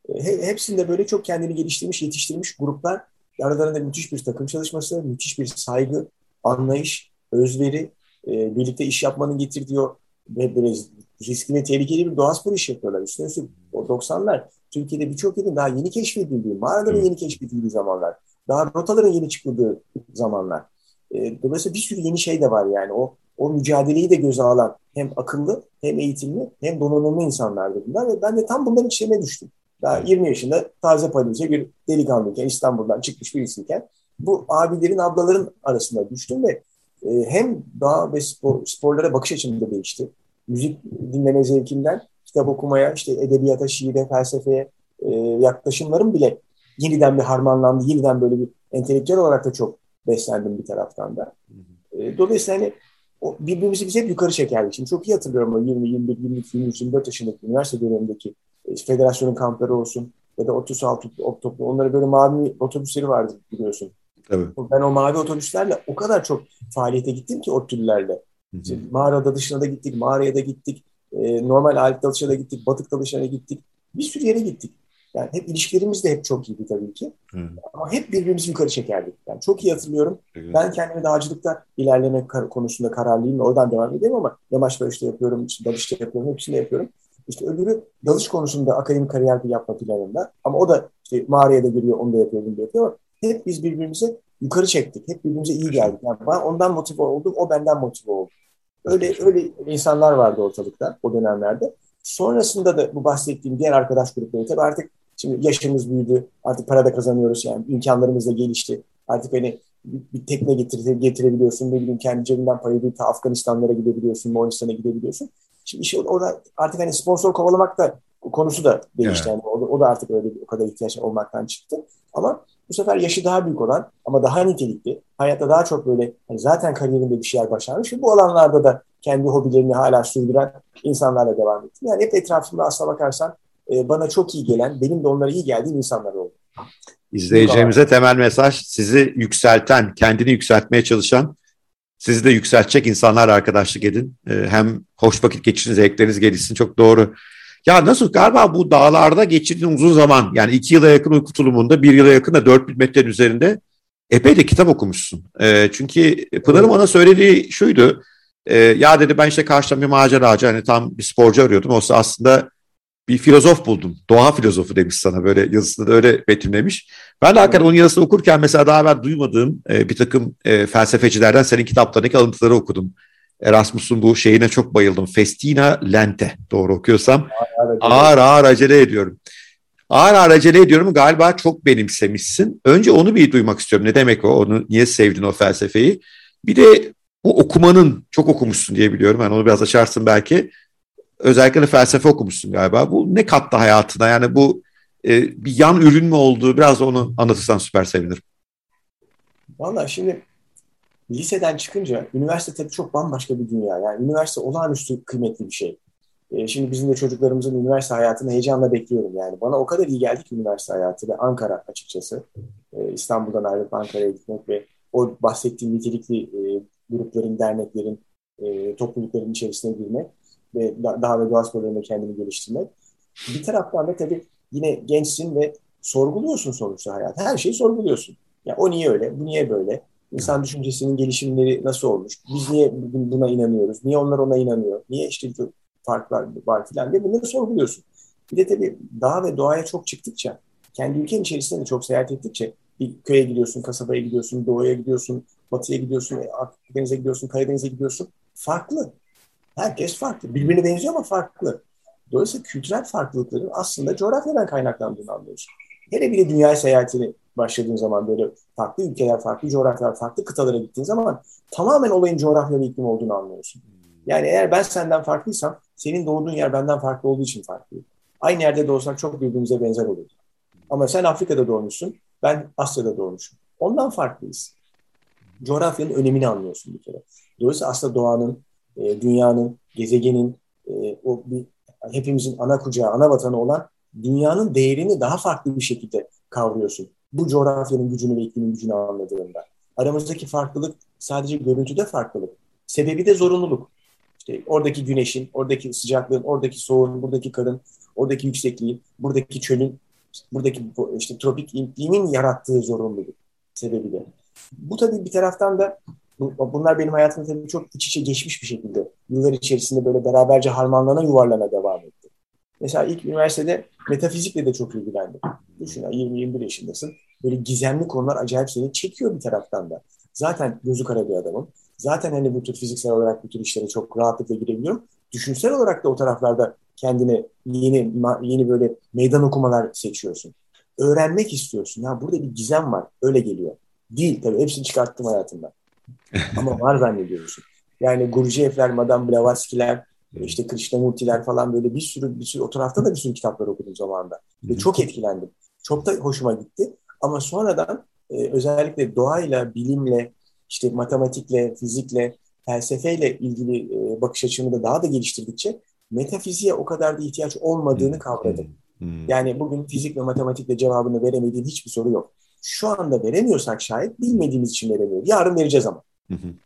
Ee, hepsinde böyle çok kendini geliştirmiş, yetiştirmiş gruplar aralarında müthiş bir takım çalışması, müthiş bir saygı, anlayış, özveri, e, birlikte iş yapmanın getirdiği o böyle riskli ve tehlikeli bir doğa spor iş yapıyorlar. Üstüne üstlük o 90'lar Türkiye'de birçok yerin daha yeni keşfedildiği, mağaraların yeni keşfedildiği zamanlar, daha rotaların yeni çıkıldığı zamanlar. E, dolayısıyla bir sürü yeni şey de var yani. O o mücadeleyi de göze alan hem akıllı hem eğitimli hem donanımlı insanlardı bunlar ve ben de tam bunların içine düştüm. Daha 20 yaşında taze palimize bir delikanlıyken İstanbul'dan çıkmış birisiyken bu abilerin ablaların arasında düştüm ve e, hem daha ve spor, sporlara bakış açım da değişti. Müzik dinleme zevkinden kitap okumaya, işte edebiyata, şiire, felsefeye e, yaklaşımlarım bile yeniden bir harmanlandı. Yeniden böyle bir entelektüel olarak da çok beslendim bir taraftan da. E, dolayısıyla hani o birbirimizi biz hep yukarı çekerdik. Şimdi çok iyi hatırlıyorum o 20, 21, 22, 23, 24 yaşındaki üniversite dönemindeki e, federasyonun kampları olsun ya da 36 toplu onlara böyle mavi otobüsleri vardı biliyorsun. Tabii. Ben o mavi otobüslerle o kadar çok faaliyete gittim ki o türlerle. İşte mağarada dışına da gittik, mağaraya da gittik, e, normal alet dalışına da gittik, batık dalışına gittik. Bir sürü yere gittik. Yani hep ilişkilerimiz de hep çok iyiydi tabii ki. Hı. Ama hep birbirimizi yukarı çekerdik. Yani çok iyi hatırlıyorum. Evet. Ben kendimi dağcılıkta ilerlemek konusunda kararlıyım oradan devam edeyim ama yamaç dalışta yapıyorum, dalışta yapıyorum, hepsini yapıyorum. İşte öbürü dalış konusunda akademik kariyer yapma planında. Ama o da işte mağaraya da giriyor, onu da yapıyor, bunu da yapıyor. Hep biz birbirimizi yukarı çektik. Hep birbirimize iyi geldik. Yani ben ondan motive oldum, o benden motive oldu. Öyle öyle insanlar vardı ortalıkta o dönemlerde. Sonrasında da bu bahsettiğim diğer arkadaş grupları tabii artık Şimdi yaşımız büyüdü. Artık para da kazanıyoruz yani. imkanlarımız da gelişti. Artık hani bir tekne getire, getirebiliyorsun. Ne bileyim kendi cebinden parayı değil, ta Afganistanlara gidebiliyorsun, Moğolistan'a gidebiliyorsun. Şimdi işi orada artık hani sponsor kovalamak da konusu da değişti. Evet. Yani o, o da artık öyle o kadar ihtiyaç olmaktan çıktı. Ama bu sefer yaşı daha büyük olan ama daha nitelikli, hayatta daha çok böyle hani zaten kariyerinde bir şeyler başarmış ve bu alanlarda da kendi hobilerini hala sürdüren insanlarla devam ettim. Yani hep etrafımda aslına bakarsan e, bana çok iyi gelen, benim de onlara iyi geldiğim insanlar oldu. İzleyeceğimize temel mesaj sizi yükselten, kendini yükseltmeye çalışan, sizi de yükseltecek insanlar arkadaşlık edin. E, hem hoş vakit geçirin, zevkleriniz gelişsin. Çok doğru. Ya nasıl galiba bu dağlarda geçirdiğin uzun zaman yani iki yıla yakın uyku tulumunda bir yıla yakın da 4000 metrenin üzerinde epey de kitap okumuşsun. E, çünkü Pınar'ın bana söylediği şuydu. E, ya dedi ben işte karşıdan bir maceracı hani tam bir sporcu arıyordum. Oysa aslında bir filozof buldum. Doğa filozofu demiş sana böyle yazısında da öyle betimlemiş. Ben de hakikaten onun yazısını okurken mesela daha evvel duymadığım e, bir takım e, felsefecilerden senin kitaplarındaki alıntıları okudum. Erasmus'un bu şeyine çok bayıldım. Festina Lente doğru okuyorsam. Ağır ağır, ağır acele ediyorum. Ağır ağır acele ediyorum galiba çok benimsemişsin. Önce onu bir duymak istiyorum. Ne demek o? Onu niye sevdin o felsefeyi? Bir de bu okumanın çok okumuşsun diye biliyorum. Yani onu biraz açarsın belki özellikle de felsefe okumuşsun galiba. Bu ne kattı hayatına? Yani bu e, bir yan ürün mü oldu? Biraz onu anlatırsan süper sevinirim. Valla şimdi liseden çıkınca üniversite tabii çok bambaşka bir dünya. Yani üniversite olağanüstü kıymetli bir şey. E, şimdi bizim de çocuklarımızın üniversite hayatını heyecanla bekliyorum. Yani bana o kadar iyi geldi ki üniversite hayatı ve Ankara açıkçası. E, İstanbul'dan ayrılıp Ankara'ya gitmek ve o bahsettiğim nitelikli e, grupların, derneklerin, e, toplulukların içerisine girmek ve daha ve doğa sporlarında kendini geliştirmek. Bir taraftan da tabii yine gençsin ve sorguluyorsun sonuçta hayat. Her şeyi sorguluyorsun. Ya o niye öyle, bu niye böyle? İnsan düşüncesinin gelişimleri nasıl olmuş? Biz niye buna inanıyoruz? Niye onlar ona inanıyor? Niye işte farklar var filan diye bunları sorguluyorsun. Bir de tabii dağ ve doğaya çok çıktıkça, kendi ülkenin içerisinde de çok seyahat ettikçe bir köye gidiyorsun, kasabaya gidiyorsun, doğuya gidiyorsun, batıya gidiyorsun, Akdeniz'e gidiyorsun, Karadeniz'e gidiyorsun. Farklı. Herkes farklı. Birbirine benziyor ama farklı. Dolayısıyla kültürel farklılıkların aslında coğrafyadan kaynaklandığını anlıyorsun. Hele bir de dünya seyahatini başladığın zaman böyle farklı ülkeler, farklı coğrafyalar, farklı kıtalara gittiğin zaman tamamen olayın coğrafya ve iklim olduğunu anlıyorsun. Yani eğer ben senden farklıysam senin doğduğun yer benden farklı olduğu için farklı. Aynı yerde doğsak çok birbirimize benzer olur. Ama sen Afrika'da doğmuşsun, ben Asya'da doğmuşum. Ondan farklıyız. Coğrafyanın önemini anlıyorsun bir kere. Dolayısıyla aslında doğanın, e, dünyanın, gezegenin, e, o bir, hepimizin ana kucağı, ana vatanı olan dünyanın değerini daha farklı bir şekilde kavruyorsun. Bu coğrafyanın gücünü ve iklimin gücünü anladığında. Aramızdaki farklılık sadece görüntüde farklılık. Sebebi de zorunluluk. İşte oradaki güneşin, oradaki sıcaklığın, oradaki soğuğun, buradaki karın, oradaki yüksekliğin, buradaki çölün, buradaki işte tropik iklimin yarattığı zorunluluk sebebi de. Bu tabii bir taraftan da bunlar benim hayatımda tabii çok iç içe geçmiş bir şekilde yıllar içerisinde böyle beraberce harmanlana yuvarlana devam etti. Mesela ilk üniversitede metafizikle de çok ilgilendim. Düşün 20-21 yaşındasın. Böyle gizemli konular acayip seni çekiyor bir taraftan da. Zaten gözü kara bir adamım. Zaten hani bu tür fiziksel olarak bu tür işlere çok rahatlıkla girebiliyorum. Düşünsel olarak da o taraflarda kendine yeni yeni böyle meydan okumalar seçiyorsun. Öğrenmek istiyorsun. Ya burada bir gizem var. Öyle geliyor. Değil tabii. Hepsini çıkarttım hayatımdan. Ama var zannediyorsun. Yani Gurdjieff'ler, Madame Blavatsky'ler, işte Krishnamurti'ler falan böyle bir sürü bir sürü o tarafta da bir sürü kitaplar okudum zamanında. Ve çok etkilendim. Çok da hoşuma gitti. Ama sonradan e, özellikle doğayla, bilimle, işte matematikle, fizikle, felsefeyle ilgili e, bakış açımı da daha da geliştirdikçe metafiziğe o kadar da ihtiyaç olmadığını kavradım. Yani bugün fizik ve matematikle cevabını veremediğin hiçbir soru yok. Şu anda veremiyorsak şayet bilmediğimiz için veremiyoruz. Yarın vereceğiz ama.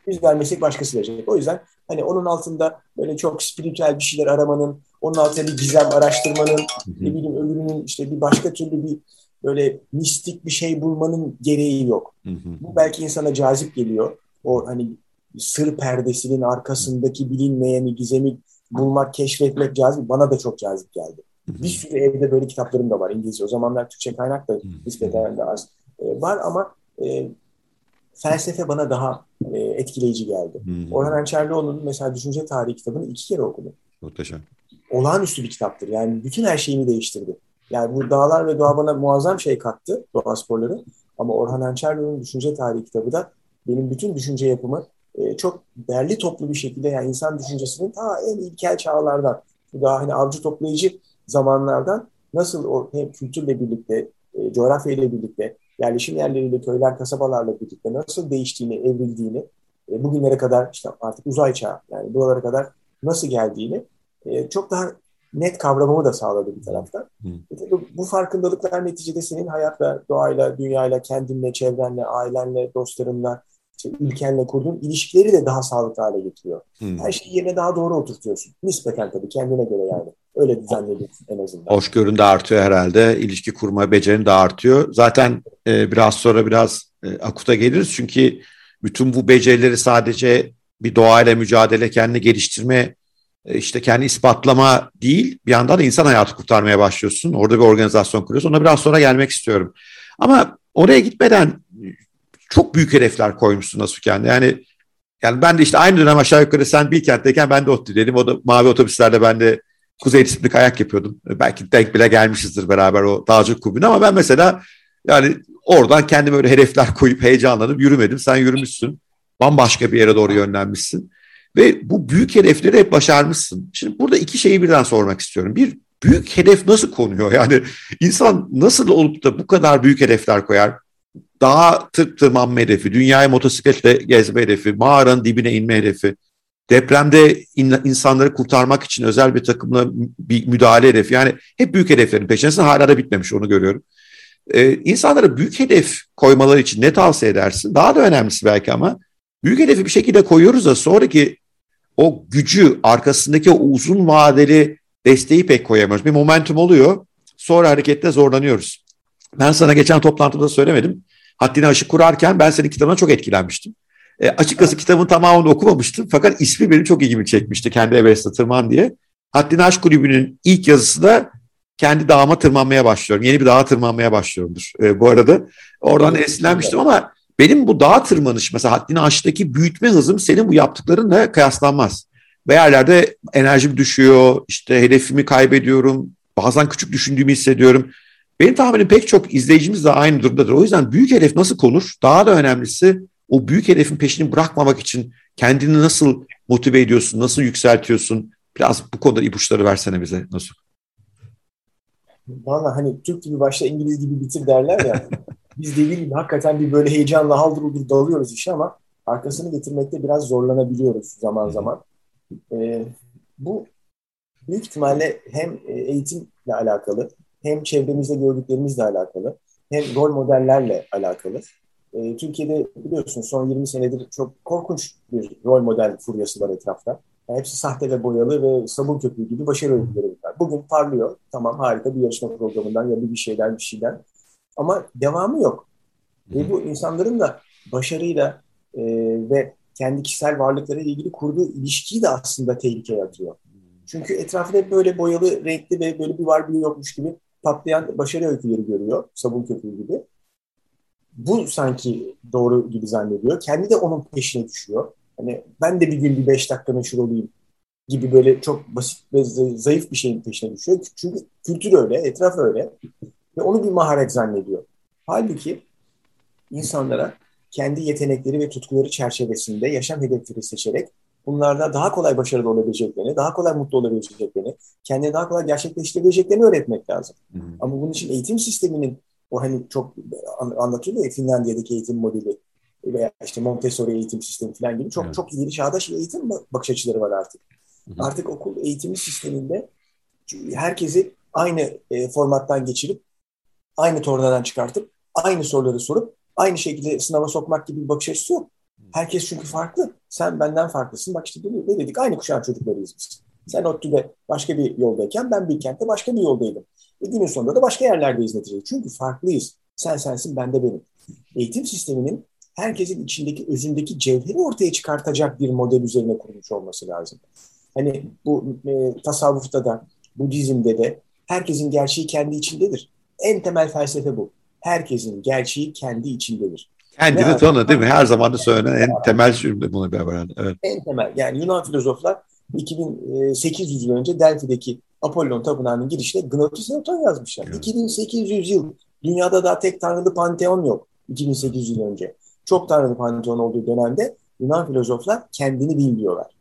Biz vermesek başkası verecek. O yüzden hani onun altında böyle çok spiritüel bir şeyler aramanın, onun altında bir gizem araştırmanın, ne bileyim öbürünün işte bir başka türlü bir böyle mistik bir şey bulmanın gereği yok. Bu belki insana cazip geliyor. O hani sır perdesinin arkasındaki bilinmeyeni, gizemi bulmak, keşfetmek cazip. Bana da çok cazip geldi. Bir sürü evde böyle kitaplarım da var İngilizce. O zamanlar Türkçe kaynak da nispeten de az. E, var ama e, felsefe bana daha e, etkileyici geldi. Hmm. Orhan Ençerlioğlu'nun mesela Düşünce Tarihi kitabını iki kere okudum. Muhteşem. Olağanüstü bir kitaptır. Yani bütün her şeyimi değiştirdi. Yani bu dağlar ve doğa bana muazzam şey kattı, doğa sporları. Ama Orhan Ençerlioğlu'nun Düşünce Tarihi kitabı da benim bütün düşünce yapımı e, çok değerli toplu bir şekilde yani insan düşüncesinin ta en ilkel çağlardan, daha hani avcı toplayıcı zamanlardan nasıl o hem kültürle birlikte, e, coğrafyayla birlikte, yerleşim yerleriyle, köyler, kasabalarla birlikte nasıl değiştiğini, evrildiğini, e, bugünlere kadar işte artık uzay çağı yani buralara kadar nasıl geldiğini e, çok daha net kavramamı da sağladı bir taraftan. E, bu, farkındalıklar neticede senin hayatla, doğayla, dünyayla, kendinle, çevrenle, ailenle, dostlarınla, işte ülkenle kurduğun ilişkileri de daha sağlıklı hale getiriyor. Hmm. Her şeyi yerine daha doğru oturtuyorsun. Nispeten tabii kendine göre yani. Öyle zannediyorsun en azından. Hoşgörün de artıyor herhalde. İlişki kurma becerin de artıyor. Zaten e, biraz sonra biraz e, akuta geliriz. Çünkü bütün bu becerileri sadece bir doğayla mücadele, kendini geliştirme, e, işte kendi ispatlama değil, bir yandan da insan hayatı kurtarmaya başlıyorsun. Orada bir organizasyon kuruyorsun. Ona biraz sonra gelmek istiyorum. Ama oraya gitmeden çok büyük hedefler koymuşsun Asuken. Yani yani ben de işte aynı dönem aşağı yukarı sen bir kentteyken ben de ODTÜ'deydim. O da mavi otobüslerde ben de Kuzey Disiplini kayak yapıyordum. Belki denk bile gelmişizdir beraber o dağcılık kulübüne ama ben mesela yani oradan kendime öyle hedefler koyup heyecanlanıp yürümedim. Sen yürümüşsün. Bambaşka bir yere doğru yönlenmişsin. Ve bu büyük hedefleri hep başarmışsın. Şimdi burada iki şeyi birden sormak istiyorum. Bir, büyük hedef nasıl konuyor? Yani insan nasıl olup da bu kadar büyük hedefler koyar? Dağa tır tırmanma hedefi, dünyayı motosikletle gezme hedefi, mağaranın dibine inme hedefi, depremde in, insanları kurtarmak için özel bir takımla bir müdahale hedefi. Yani hep büyük hedeflerin peşindesin hala da bitmemiş onu görüyorum. Ee, insanlara büyük hedef koymaları için ne tavsiye edersin? Daha da önemlisi belki ama büyük hedefi bir şekilde koyuyoruz da sonraki o gücü arkasındaki o uzun vadeli desteği pek koyamıyoruz. Bir momentum oluyor sonra harekette zorlanıyoruz. Ben sana geçen toplantıda söylemedim. Haddini aşı kurarken ben senin kitabına çok etkilenmiştim. E, açıkçası kitabın tamamını okumamıştım fakat ismi benim çok ilgimi çekmişti. Kendi Everest'e tırman diye. Haddini Aşk Kulübü'nün ilk yazısı da kendi dağıma tırmanmaya başlıyorum. Yeni bir dağa tırmanmaya başlıyorumdur e, bu arada. Oradan esinlenmiştim ama benim bu dağ tırmanış mesela haddini aştaki büyütme hızım senin bu yaptıklarınla kıyaslanmaz. Ve yerlerde enerjim düşüyor, işte hedefimi kaybediyorum, bazen küçük düşündüğümü hissediyorum. Benim tahminim pek çok izleyicimiz de aynı durumdadır. O yüzden büyük hedef nasıl konur? Daha da önemlisi o büyük hedefin peşini bırakmamak için kendini nasıl motive ediyorsun, nasıl yükseltiyorsun? Biraz bu konuda ipuçları versene bize nasıl? Valla hani Türk gibi başla İngiliz gibi bitir derler ya. [laughs] biz dediğim gibi hakikaten bir böyle heyecanla haldır uldur dalıyoruz işe ama arkasını getirmekte biraz zorlanabiliyoruz zaman zaman. Ee, bu büyük ihtimalle hem e, eğitimle alakalı hem çevremizde gördüklerimizle alakalı hem rol modellerle alakalı. Ee, Türkiye'de biliyorsun son 20 senedir çok korkunç bir rol model furyası var etrafta. Yani hepsi sahte ve boyalı ve sabun köpüğü gibi başarı öyküleri var. Bugün parlıyor. Tamam harika bir yarışma programından ya bir şeyden bir şeyden. Ama devamı yok. Ve bu insanların da başarıyla e, ve kendi kişisel varlıkları ile ilgili kurduğu ilişkiyi de aslında tehlikeye atıyor. Çünkü etrafında böyle boyalı, renkli ve böyle bir var bir yokmuş gibi patlayan başarı öyküleri görüyor. Sabun köpüğü gibi. Bu sanki doğru gibi zannediyor. Kendi de onun peşine düşüyor. Hani ben de bir gün bir beş dakika meşhur olayım gibi böyle çok basit ve zayıf bir şeyin peşine düşüyor. Çünkü kültür öyle, etraf öyle. Ve onu bir maharet zannediyor. Halbuki insanlara kendi yetenekleri ve tutkuları çerçevesinde yaşam hedefleri seçerek bunlarda daha kolay başarılı olabileceklerini, daha kolay mutlu olabileceklerini, kendini daha kolay gerçekleştirebileceklerini öğretmek lazım. Hı hı. Ama bunun için eğitim sisteminin o hani çok anlatılıyor ya Finlandiya'daki eğitim modeli veya işte Montessori eğitim sistemi falan gibi çok evet. çok ileri çağdaş eğitim bakış açıları var artık. Hı hı. Artık okul eğitimi sisteminde herkesi aynı e, formattan geçirip aynı tornadan çıkartıp aynı soruları sorup aynı şekilde sınava sokmak gibi bir bakış açısı yok. Herkes çünkü farklı. Sen benden farklısın. Bak işte ne dedik? Aynı kuşağın çocuklarıyız biz. Sen ODTÜ'de başka bir yoldayken ben Bilkent'te başka bir yoldaydım. E günün sonunda da başka yerlerdeyiz neticede. Çünkü farklıyız. Sen sensin, ben de benim. Eğitim sisteminin herkesin içindeki, özündeki cevheri ortaya çıkartacak bir model üzerine kurulmuş olması lazım. Hani bu e, tasavvufta da, Budizm'de de herkesin gerçeği kendi içindedir. En temel felsefe bu. Herkesin gerçeği kendi içindedir. Kendini ne tanı değil mi? Her zaman da söylenen en temel cümle bunu beraber. Evet. En temel. Yani Yunan filozoflar 2800 yıl önce Delphi'deki Apollon Tapınağı'nın girişine Gnotis Newton yazmışlar. Evet. 2800 yıl. Dünyada daha tek tanrılı panteon yok 2800 yıl önce. Çok tanrılı panteon olduğu dönemde Yunan filozoflar kendini bilmiyorlar.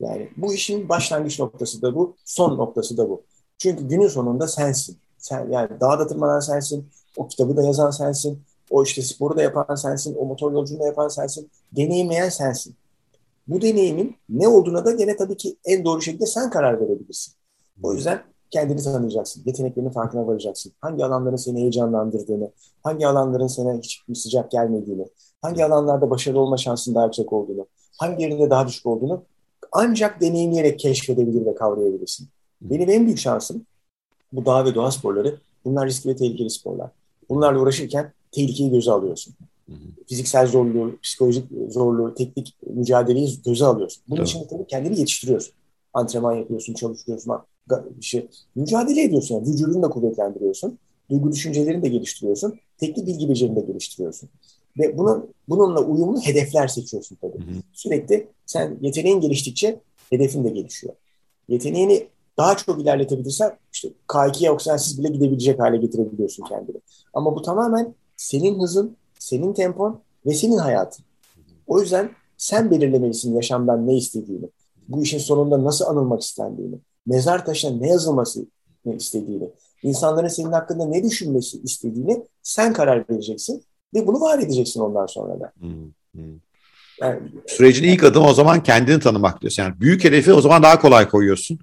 Yani bu işin başlangıç noktası da bu, son noktası da bu. Çünkü günün sonunda sensin. Sen, yani dağda tırmanan sensin, o kitabı da yazan sensin, o işte sporu da yapan sensin, o motor yolculuğunu da yapan sensin, deneyimleyen sensin. Bu deneyimin ne olduğuna da gene tabii ki en doğru şekilde sen karar verebilirsin. O yüzden kendini tanıyacaksın, yeteneklerinin farkına varacaksın. Hangi alanların seni heyecanlandırdığını, hangi alanların sana hiç sıcak gelmediğini, hangi alanlarda başarılı olma şansın daha yüksek olduğunu, hangi yerinde daha düşük olduğunu ancak deneyimleyerek keşfedebilir ve kavrayabilirsin. Benim en büyük şansım bu dağ ve doğa sporları. Bunlar riskli ve tehlikeli sporlar. Bunlarla uğraşırken tehlikeyi göze alıyorsun. Hı hı. Fiziksel zorluğu, psikolojik zorluğu, teknik mücadeleyi göze alıyorsun. Bunun için tabii kendini yetiştiriyorsun. Antrenman yapıyorsun, çalışıyorsun, şey. Mücadele ediyorsun yani. Vücudunu da kuvvetlendiriyorsun. Duygu düşüncelerini de geliştiriyorsun. Teknik bilgi becerini de geliştiriyorsun. Ve bunun, bununla uyumlu hedefler seçiyorsun tabii. Hı hı. Sürekli sen yeteneğin geliştikçe hedefin de gelişiyor. Yeteneğini daha çok ilerletebilirsen işte K2'ye oksijensiz bile gidebilecek hale getirebiliyorsun kendini. Ama bu tamamen senin hızın, senin tempon ve senin hayatın. O yüzden sen belirlemelisin yaşamdan ne istediğini, bu işin sonunda nasıl anılmak istendiğini, mezar taşına ne yazılması istediğini, insanların senin hakkında ne düşünmesi istediğini sen karar vereceksin ve bunu var edeceksin ondan sonra da. Yani, Sürecin ilk adımı o zaman kendini tanımak diyorsun. Yani büyük hedefi o zaman daha kolay koyuyorsun.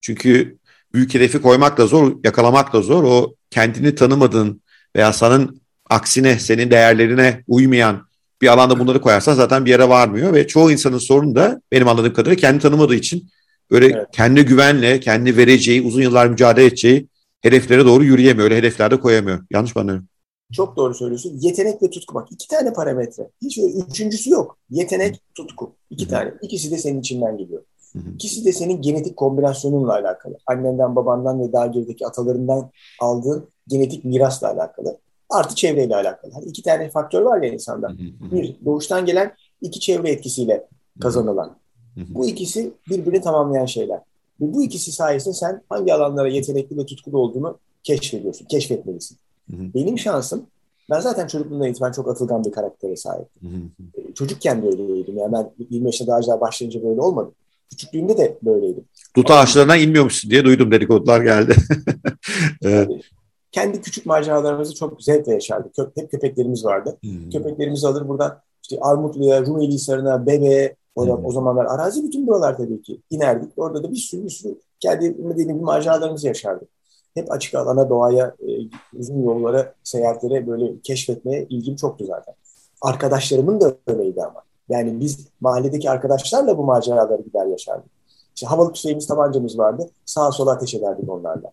Çünkü büyük hedefi koymak da zor, yakalamak da zor. O kendini tanımadığın veya senin aksine senin değerlerine uymayan bir alanda bunları koyarsan zaten bir yere varmıyor ve çoğu insanın sorunu da benim anladığım kadarıyla kendi tanımadığı için böyle evet. kendi güvenle, kendi vereceği, uzun yıllar mücadele edeceği hedeflere doğru yürüyemiyor. Öyle hedeflerde koyamıyor. Yanlış mı anlıyorum? Çok doğru söylüyorsun. Yetenek ve tutku bak. iki tane parametre. Hiç üçüncüsü yok. Yetenek, tutku. İki Hı-hı. tane. İkisi de senin içinden geliyor. Hı-hı. İkisi de senin genetik kombinasyonunla alakalı. Annenden, babandan ve daha gerideki atalarından aldığın genetik mirasla alakalı. Artı çevreyle alakalı. Hani iki tane faktör var ya insanda. Bir, doğuştan gelen iki çevre etkisiyle kazanılan. Bu ikisi birbirini tamamlayan şeyler. Ve bu ikisi sayesinde sen hangi alanlara yetenekli ve tutkulu olduğunu keşfediyorsun, keşfetmelisin. Benim şansım, ben zaten çocukluğumdan itibaren çok atılgan bir karaktere sahiptim. Ee, çocukken de öyleydim. Yani ben 20 yaşında ağaçlar başlayınca böyle olmadım. Küçüklüğümde de böyleydim. Dut ağaçlarına inmiyormuşsun diye duydum dedikodular geldi. [laughs] evet kendi küçük maceralarımızı çok zevkle yaşardık. Kö hep köpeklerimiz vardı. Hmm. Köpeklerimizi alır buradan işte Armutlu'ya, Rumeli Hisarı'na, Bebe'ye o, hmm. o zamanlar arazi bütün buralar tabii ki inerdik. Orada da bir sürü bir sürü kendi dediğim gibi maceralarımızı yaşardık. Hep açık alana, doğaya, e, uzun yollara, seyahatlere böyle keşfetmeye ilgim çoktu zaten. Arkadaşlarımın da öyleydi ama. Yani biz mahalledeki arkadaşlarla bu maceraları gider yaşardık. İşte havalı tüfeğimiz, tabancamız vardı. Sağa sola ateş ederdik onlarla.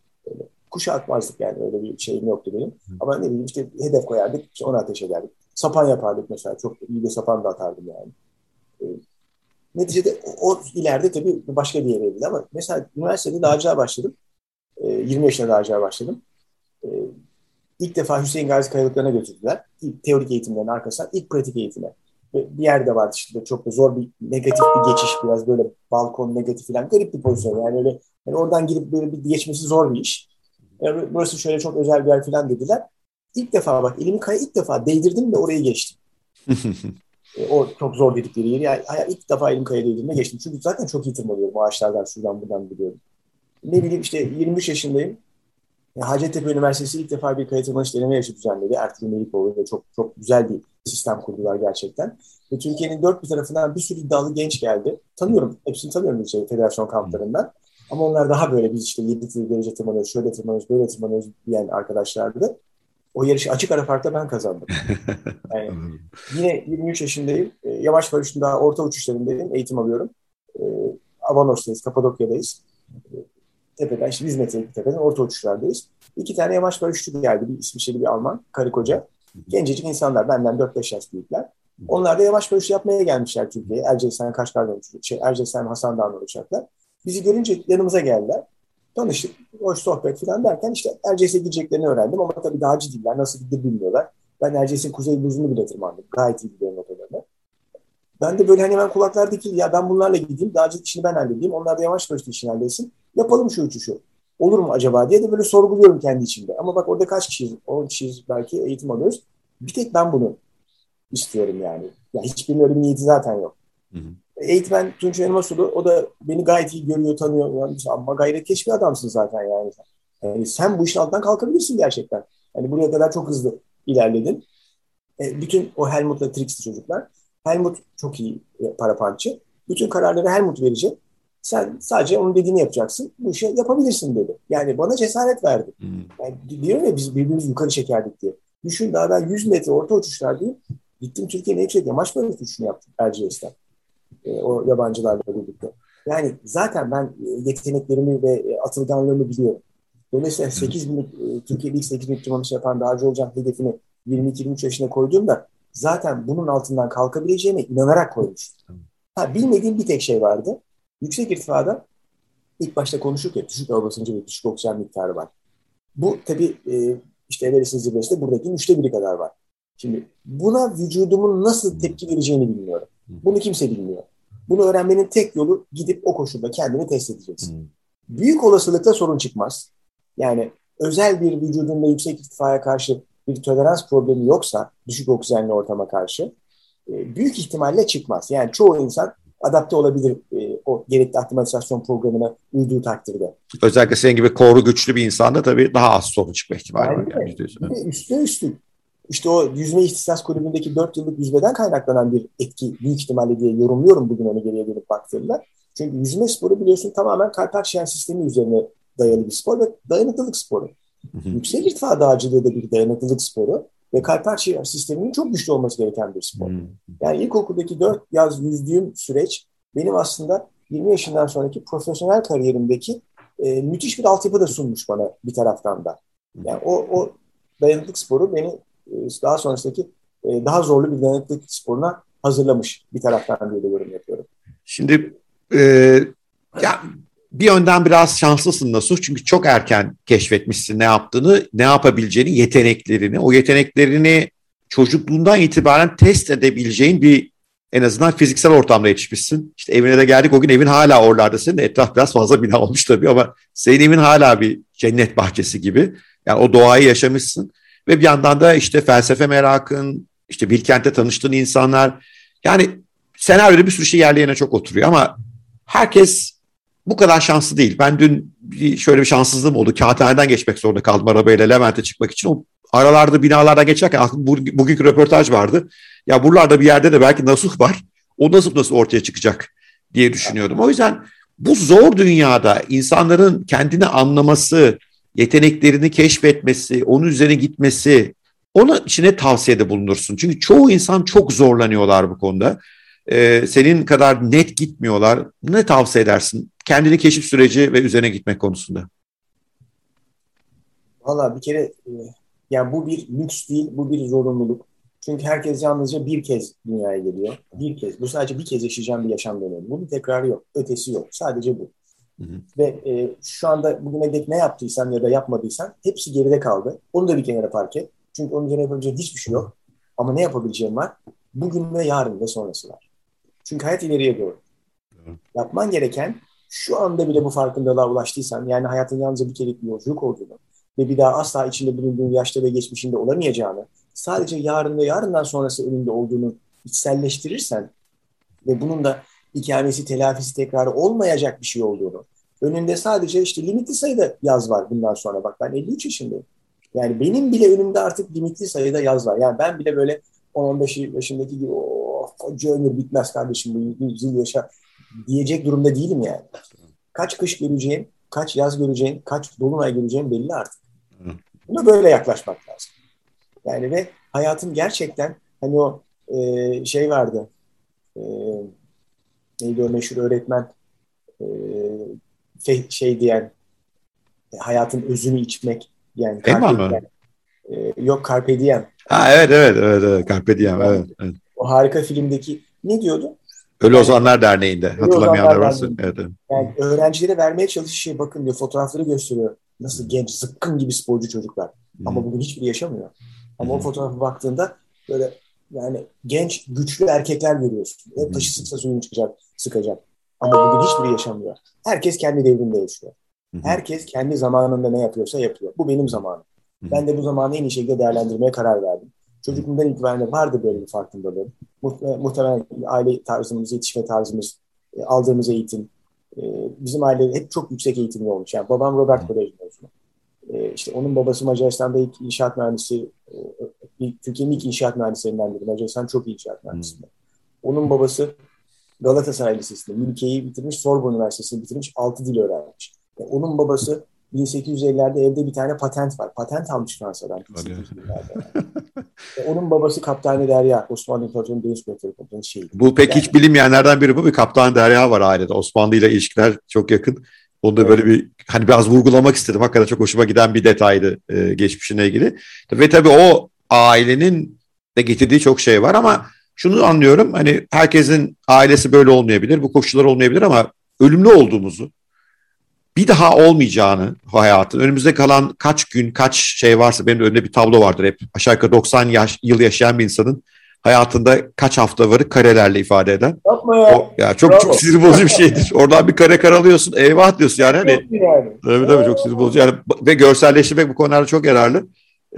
Kuşa atmazdık yani öyle bir şeyim yoktu benim. Hı. Ama ne bileyim işte hedef koyardık, işte ona ateş ederdik. Sapan yapardık mesela, çok iyi de sapan da atardım yani. Ee, Neticede o, o ileride tabii başka bir yere evrildi ama mesela üniversitede dağcılığa başladım. E, 20 yaşında dağcılığa başladım. E, ilk defa Hüseyin Gazi Kayalıkları'na götürdüler. İlk teorik eğitimlerin arkasından ilk pratik eğitime. Bir yerde vardı işte çok da zor bir negatif bir geçiş biraz böyle balkon negatif falan garip bir pozisyon. Yani öyle yani oradan girip böyle bir geçmesi zor bir iş. Yani burası şöyle çok özel bir yer falan dediler. İlk defa bak elimi kaya ilk defa değdirdim ve orayı geçtim. [laughs] e, o çok zor dedikleri yeri. Yani, ilk defa elim kaya değdirme geçtim. Çünkü zaten çok iyi tırmalıyorum ağaçlardan şuradan buradan biliyorum. Ne bileyim işte 23 yaşındayım. Hacettepe Üniversitesi ilk defa bir kaya tırmanış deneme yarışı düzenledi. Ertuğrul Melikoğlu ve çok çok güzel bir sistem kurdular gerçekten. Ve Türkiye'nin dört bir tarafından bir sürü iddialı genç geldi. Tanıyorum, hepsini tanıyorum şey, federasyon kamplarından. Ama onlar daha böyle biz işte 7 derece tırmanıyoruz, şöyle tırmanıyoruz, böyle tırmanıyoruz diyen arkadaşlardı. O yarışı açık ara farkla ben kazandım. [laughs] Yani yine 23 yaşındayım. E, yavaş paraşütün daha orta uçuşlarındayım. Eğitim alıyorum. E, Avanos'tayız, Kapadokya'dayız. E, tepeden işte 100 metrelik tepeden orta uçuşlardayız. İki tane yavaş paraşütçü geldi. Bir İsviçreli bir Alman, karı koca. Gencecik insanlar, benden 4-5 yaş büyükler. Onlar da yavaş paraşüt yapmaya gelmişler Türkiye'ye. Erciyes'ten Kaşgar'dan uçuyor. Şey, Erciyes'ten Hasan Dağı'ndan uçaklar. Bizi görünce yanımıza geldiler. Tanıştık, hoş sohbet falan derken işte Erciyes'e gideceklerini öğrendim ama tabii daha ciddiler, nasıl gidiyor bilmiyorlar. Ben Erciyes'in kuzey buzunu bile tırmandım. Gayet iyi biliyorum otolarını. Ben de böyle hani hemen kulaklar dikildi. Ya ben bunlarla gideyim, dağcılık işini ben halledeyim. Onlar da yavaş yavaş işini halletsin. Yapalım şu uçuşu. Olur mu acaba diye de böyle sorguluyorum kendi içimde. Ama bak orada kaç kişiyiz? 10 kişiyiz belki eğitim alıyoruz. Bir tek ben bunu istiyorum yani. Ya hiçbirinin öyle bir niyeti zaten yok. Hı hı. Eğitmen Tunç Elmasulu o da beni gayet iyi görüyor, tanıyor. Yani, ama gayretkeş bir adamsın zaten yani. yani. Sen bu işin altından kalkabilirsin gerçekten. Yani buraya kadar çok hızlı ilerledin. E, bütün o Helmut'la Trix'li çocuklar. Helmut çok iyi e, parapançı. Bütün kararları Helmut verecek. Sen sadece onun dediğini yapacaksın. Bu işi yapabilirsin dedi. Yani bana cesaret verdi. Hmm. Yani diyorum ya biz birbirimizi yukarı çekerdik diye. Düşün daha ben 100 metre orta uçuşlar değil. Gittim Türkiye'nin en yüksek yamaç paraşüt uçuşunu yaptım Erciyes'ten. E, o yabancılarla birlikte. Yani zaten ben e, yeteneklerimi ve e, atılganlığımı biliyorum. Dolayısıyla 8 bin, e, Türkiye'de ilk 8 bin tırmanış yapan dağcı olacak hedefini 22-23 yaşına koyduğumda zaten bunun altından kalkabileceğime inanarak koymuştum. Ha, bilmediğim bir tek şey vardı. Yüksek irtifada ilk başta konuşurken düşük hava basıncı ve düşük oksijen miktarı var. Bu tabii e, işte Everest'in zirvesinde buradaki üçte biri kadar var. Şimdi buna vücudumun nasıl tepki vereceğini bilmiyorum. Bunu kimse bilmiyor. Bunu öğrenmenin tek yolu gidip o koşulda kendini test edeceksin. Büyük olasılıkla sorun çıkmaz. Yani özel bir vücudunda yüksek irtifaya karşı bir tolerans problemi yoksa düşük oksijenli ortama karşı e, büyük ihtimalle çıkmaz. Yani çoğu insan adapte olabilir e, o gerekli aklimatizasyon programına uyduğu takdirde. Özellikle senin gibi koru güçlü bir insanda tabii daha az sorun çıkma ihtimali var. Yani. Yani üstüne üstlük işte o yüzme ihtisas kulübündeki 4 yıllık yüzmeden kaynaklanan bir etki büyük ihtimalle diye yorumluyorum bugün onu geriye dönüp baktığımda. Çünkü yüzme sporu biliyorsun tamamen kalp akciğer sistemi üzerine dayalı bir spor ve dayanıklılık sporu. Yüksek irtifa dağcılığı da bir dayanıklılık sporu ve kalp akciğer sisteminin çok güçlü olması gereken bir spor. Yani ilkokuldaki 4 yaz yüzdüğüm süreç benim aslında 20 yaşından sonraki profesyonel kariyerimdeki e, müthiş bir altyapı da sunmuş bana bir taraftan da. Yani o, o dayanıklık sporu beni daha sonrasındaki e, daha zorlu bir dayanıklılık sporuna hazırlamış bir taraftan diye de yorum yapıyorum. Şimdi e, ya bir yönden biraz şanslısın Nasuh çünkü çok erken keşfetmişsin ne yaptığını, ne yapabileceğini, yeteneklerini. O yeteneklerini çocukluğundan itibaren test edebileceğin bir en azından fiziksel ortamda yetişmişsin. İşte evine de geldik o gün evin hala oralarda senin etraf biraz fazla bina olmuş tabii ama senin evin hala bir cennet bahçesi gibi. Yani o doğayı yaşamışsın. Ve bir yandan da işte felsefe merakın, işte Bilkent'te tanıştığın insanlar. Yani senaryoda bir sürü şey yerli yerine çok oturuyor ama herkes bu kadar şanslı değil. Ben dün şöyle bir şanssızlığım oldu. Kağıthaneden geçmek zorunda kaldım arabayla Levent'e çıkmak için. O aralarda binalardan geçerken aklım bugünkü röportaj vardı. Ya buralarda bir yerde de belki nasuh var. O nasıl nasıl ortaya çıkacak diye düşünüyordum. O yüzden bu zor dünyada insanların kendini anlaması, yeteneklerini keşfetmesi, onun üzerine gitmesi, ona içine tavsiyede bulunursun. Çünkü çoğu insan çok zorlanıyorlar bu konuda. Ee, senin kadar net gitmiyorlar. Ne tavsiye edersin? Kendini keşif süreci ve üzerine gitmek konusunda. Valla bir kere e, yani bu bir lüks değil, bu bir zorunluluk. Çünkü herkes yalnızca bir kez dünyaya geliyor. Bir kez. Bu sadece bir kez yaşayacağım bir yaşam dönemi. Bunun tekrarı yok. Ötesi yok. Sadece bu. Hı hı. Ve e, şu anda bugüne dek ne yaptıysan ya da yapmadıysan hepsi geride kaldı. Onu da bir kenara park et. Çünkü onun üzerine yapabileceğin hiçbir şey yok. Ama ne yapabileceğim var? Bugün ve yarın ve sonrası var. Çünkü hayat ileriye doğru. Hı. Yapman gereken şu anda bile bu farkındalığa ulaştıysan yani hayatın yalnızca bir kerelik bir yolculuk olduğunu ve bir daha asla içinde bulunduğun yaşta ve geçmişinde olamayacağını sadece yarın ve yarından sonrası önünde olduğunu içselleştirirsen ve bunun da ikamesi, telafisi, tekrarı olmayacak bir şey olduğunu, önünde sadece işte limitli sayıda yaz var bundan sonra. Bak ben 53 yaşındayım. Yani benim bile önümde artık limitli sayıda yaz var. Yani ben bile böyle 10-15 yaşındaki gibi oh, koca ömür bitmez kardeşim bu yıl yaşa diyecek durumda değilim yani. Kaç kış göreceğim, kaç yaz göreceğim, kaç dolunay göreceğim belli artık. Buna böyle yaklaşmak lazım. Yani ve hayatın gerçekten hani o e, şey vardı. E, neydi o meşhur öğretmen e, şey diyen hayatın özünü içmek yani Eyvallah mı? E, yok Carpe Diem. Ha evet evet evet, evet Carpe Diem evet, evet. O harika filmdeki ne diyordu? Ölü Ozanlar Derneği'nde hatırlamayanlar varsa. Evet, evet. Yani öğrencilere vermeye çalıştığı şey bakın diyor fotoğrafları gösteriyor. Nasıl genç zıkkın gibi sporcu çocuklar. Ama bugün hiçbiri yaşamıyor. Ama hmm. o fotoğrafa baktığında böyle yani genç, güçlü erkekler görüyorsun. Hep taşı sıksa suyunu çıkacak, sıkacak. Ama bugün hiçbiri yaşamıyor. Herkes kendi devrinde yaşıyor. Herkes kendi zamanında ne yapıyorsa yapıyor. Bu benim zamanım. Ben de bu zamanı en iyi şekilde değerlendirmeye karar verdim. Çocukluğumdan itibaren vardı böyle bir farkındalığım. Muhtemelen aile tarzımız, yetişme tarzımız, e, aldığımız eğitim. E, bizim aile hep çok yüksek eğitimli olmuş. Yani babam Robert Kolej mezunu. E, işte onun babası Macaristan'da ilk inşaat mühendisi, Türkiye'nin ilk inşaat mühendislerinden biri. Macaristan çok iyi inşaat mühendisi. Onun babası Galatasaray Lisesi'nde ülkeyi bitirmiş, Sorbonne Üniversitesi'ni bitirmiş, altı dil öğrenmiş. Yani onun babası 1850'lerde evde bir tane patent var. Patent almış Fransa'dan. [laughs] onun babası Kaptanı Derya. Osmanlı İmparatorluğu'nun Deniz Kuvvetleri Komutanı şeydi. Bu pek yani, hiç bilinmeyenlerden biri bu. Bir Kaptan Derya var ailede. Osmanlı ile ilişkiler çok yakın. Onu da böyle bir hani biraz vurgulamak istedim. Hakikaten çok hoşuma giden bir detaydı e, geçmişine ilgili. Ve tabii o ailenin de getirdiği çok şey var ama şunu anlıyorum. Hani herkesin ailesi böyle olmayabilir. Bu koşullar olmayabilir ama ölümlü olduğumuzu bir daha olmayacağını hayatın önümüzde kalan kaç gün kaç şey varsa benim önümde bir tablo vardır hep aşağı yukarı 90 yaş, yıl yaşayan bir insanın hayatında kaç hafta varı karelerle ifade eden. Yapma ya. O, ya çok, çok sinir bozucu bir şeydir. Oradan bir kare karalıyorsun eyvah diyorsun yani. Hani, yani. Tabii tabii çok sinir bozucu. Yani, ve görselleştirmek bu konularda çok yararlı.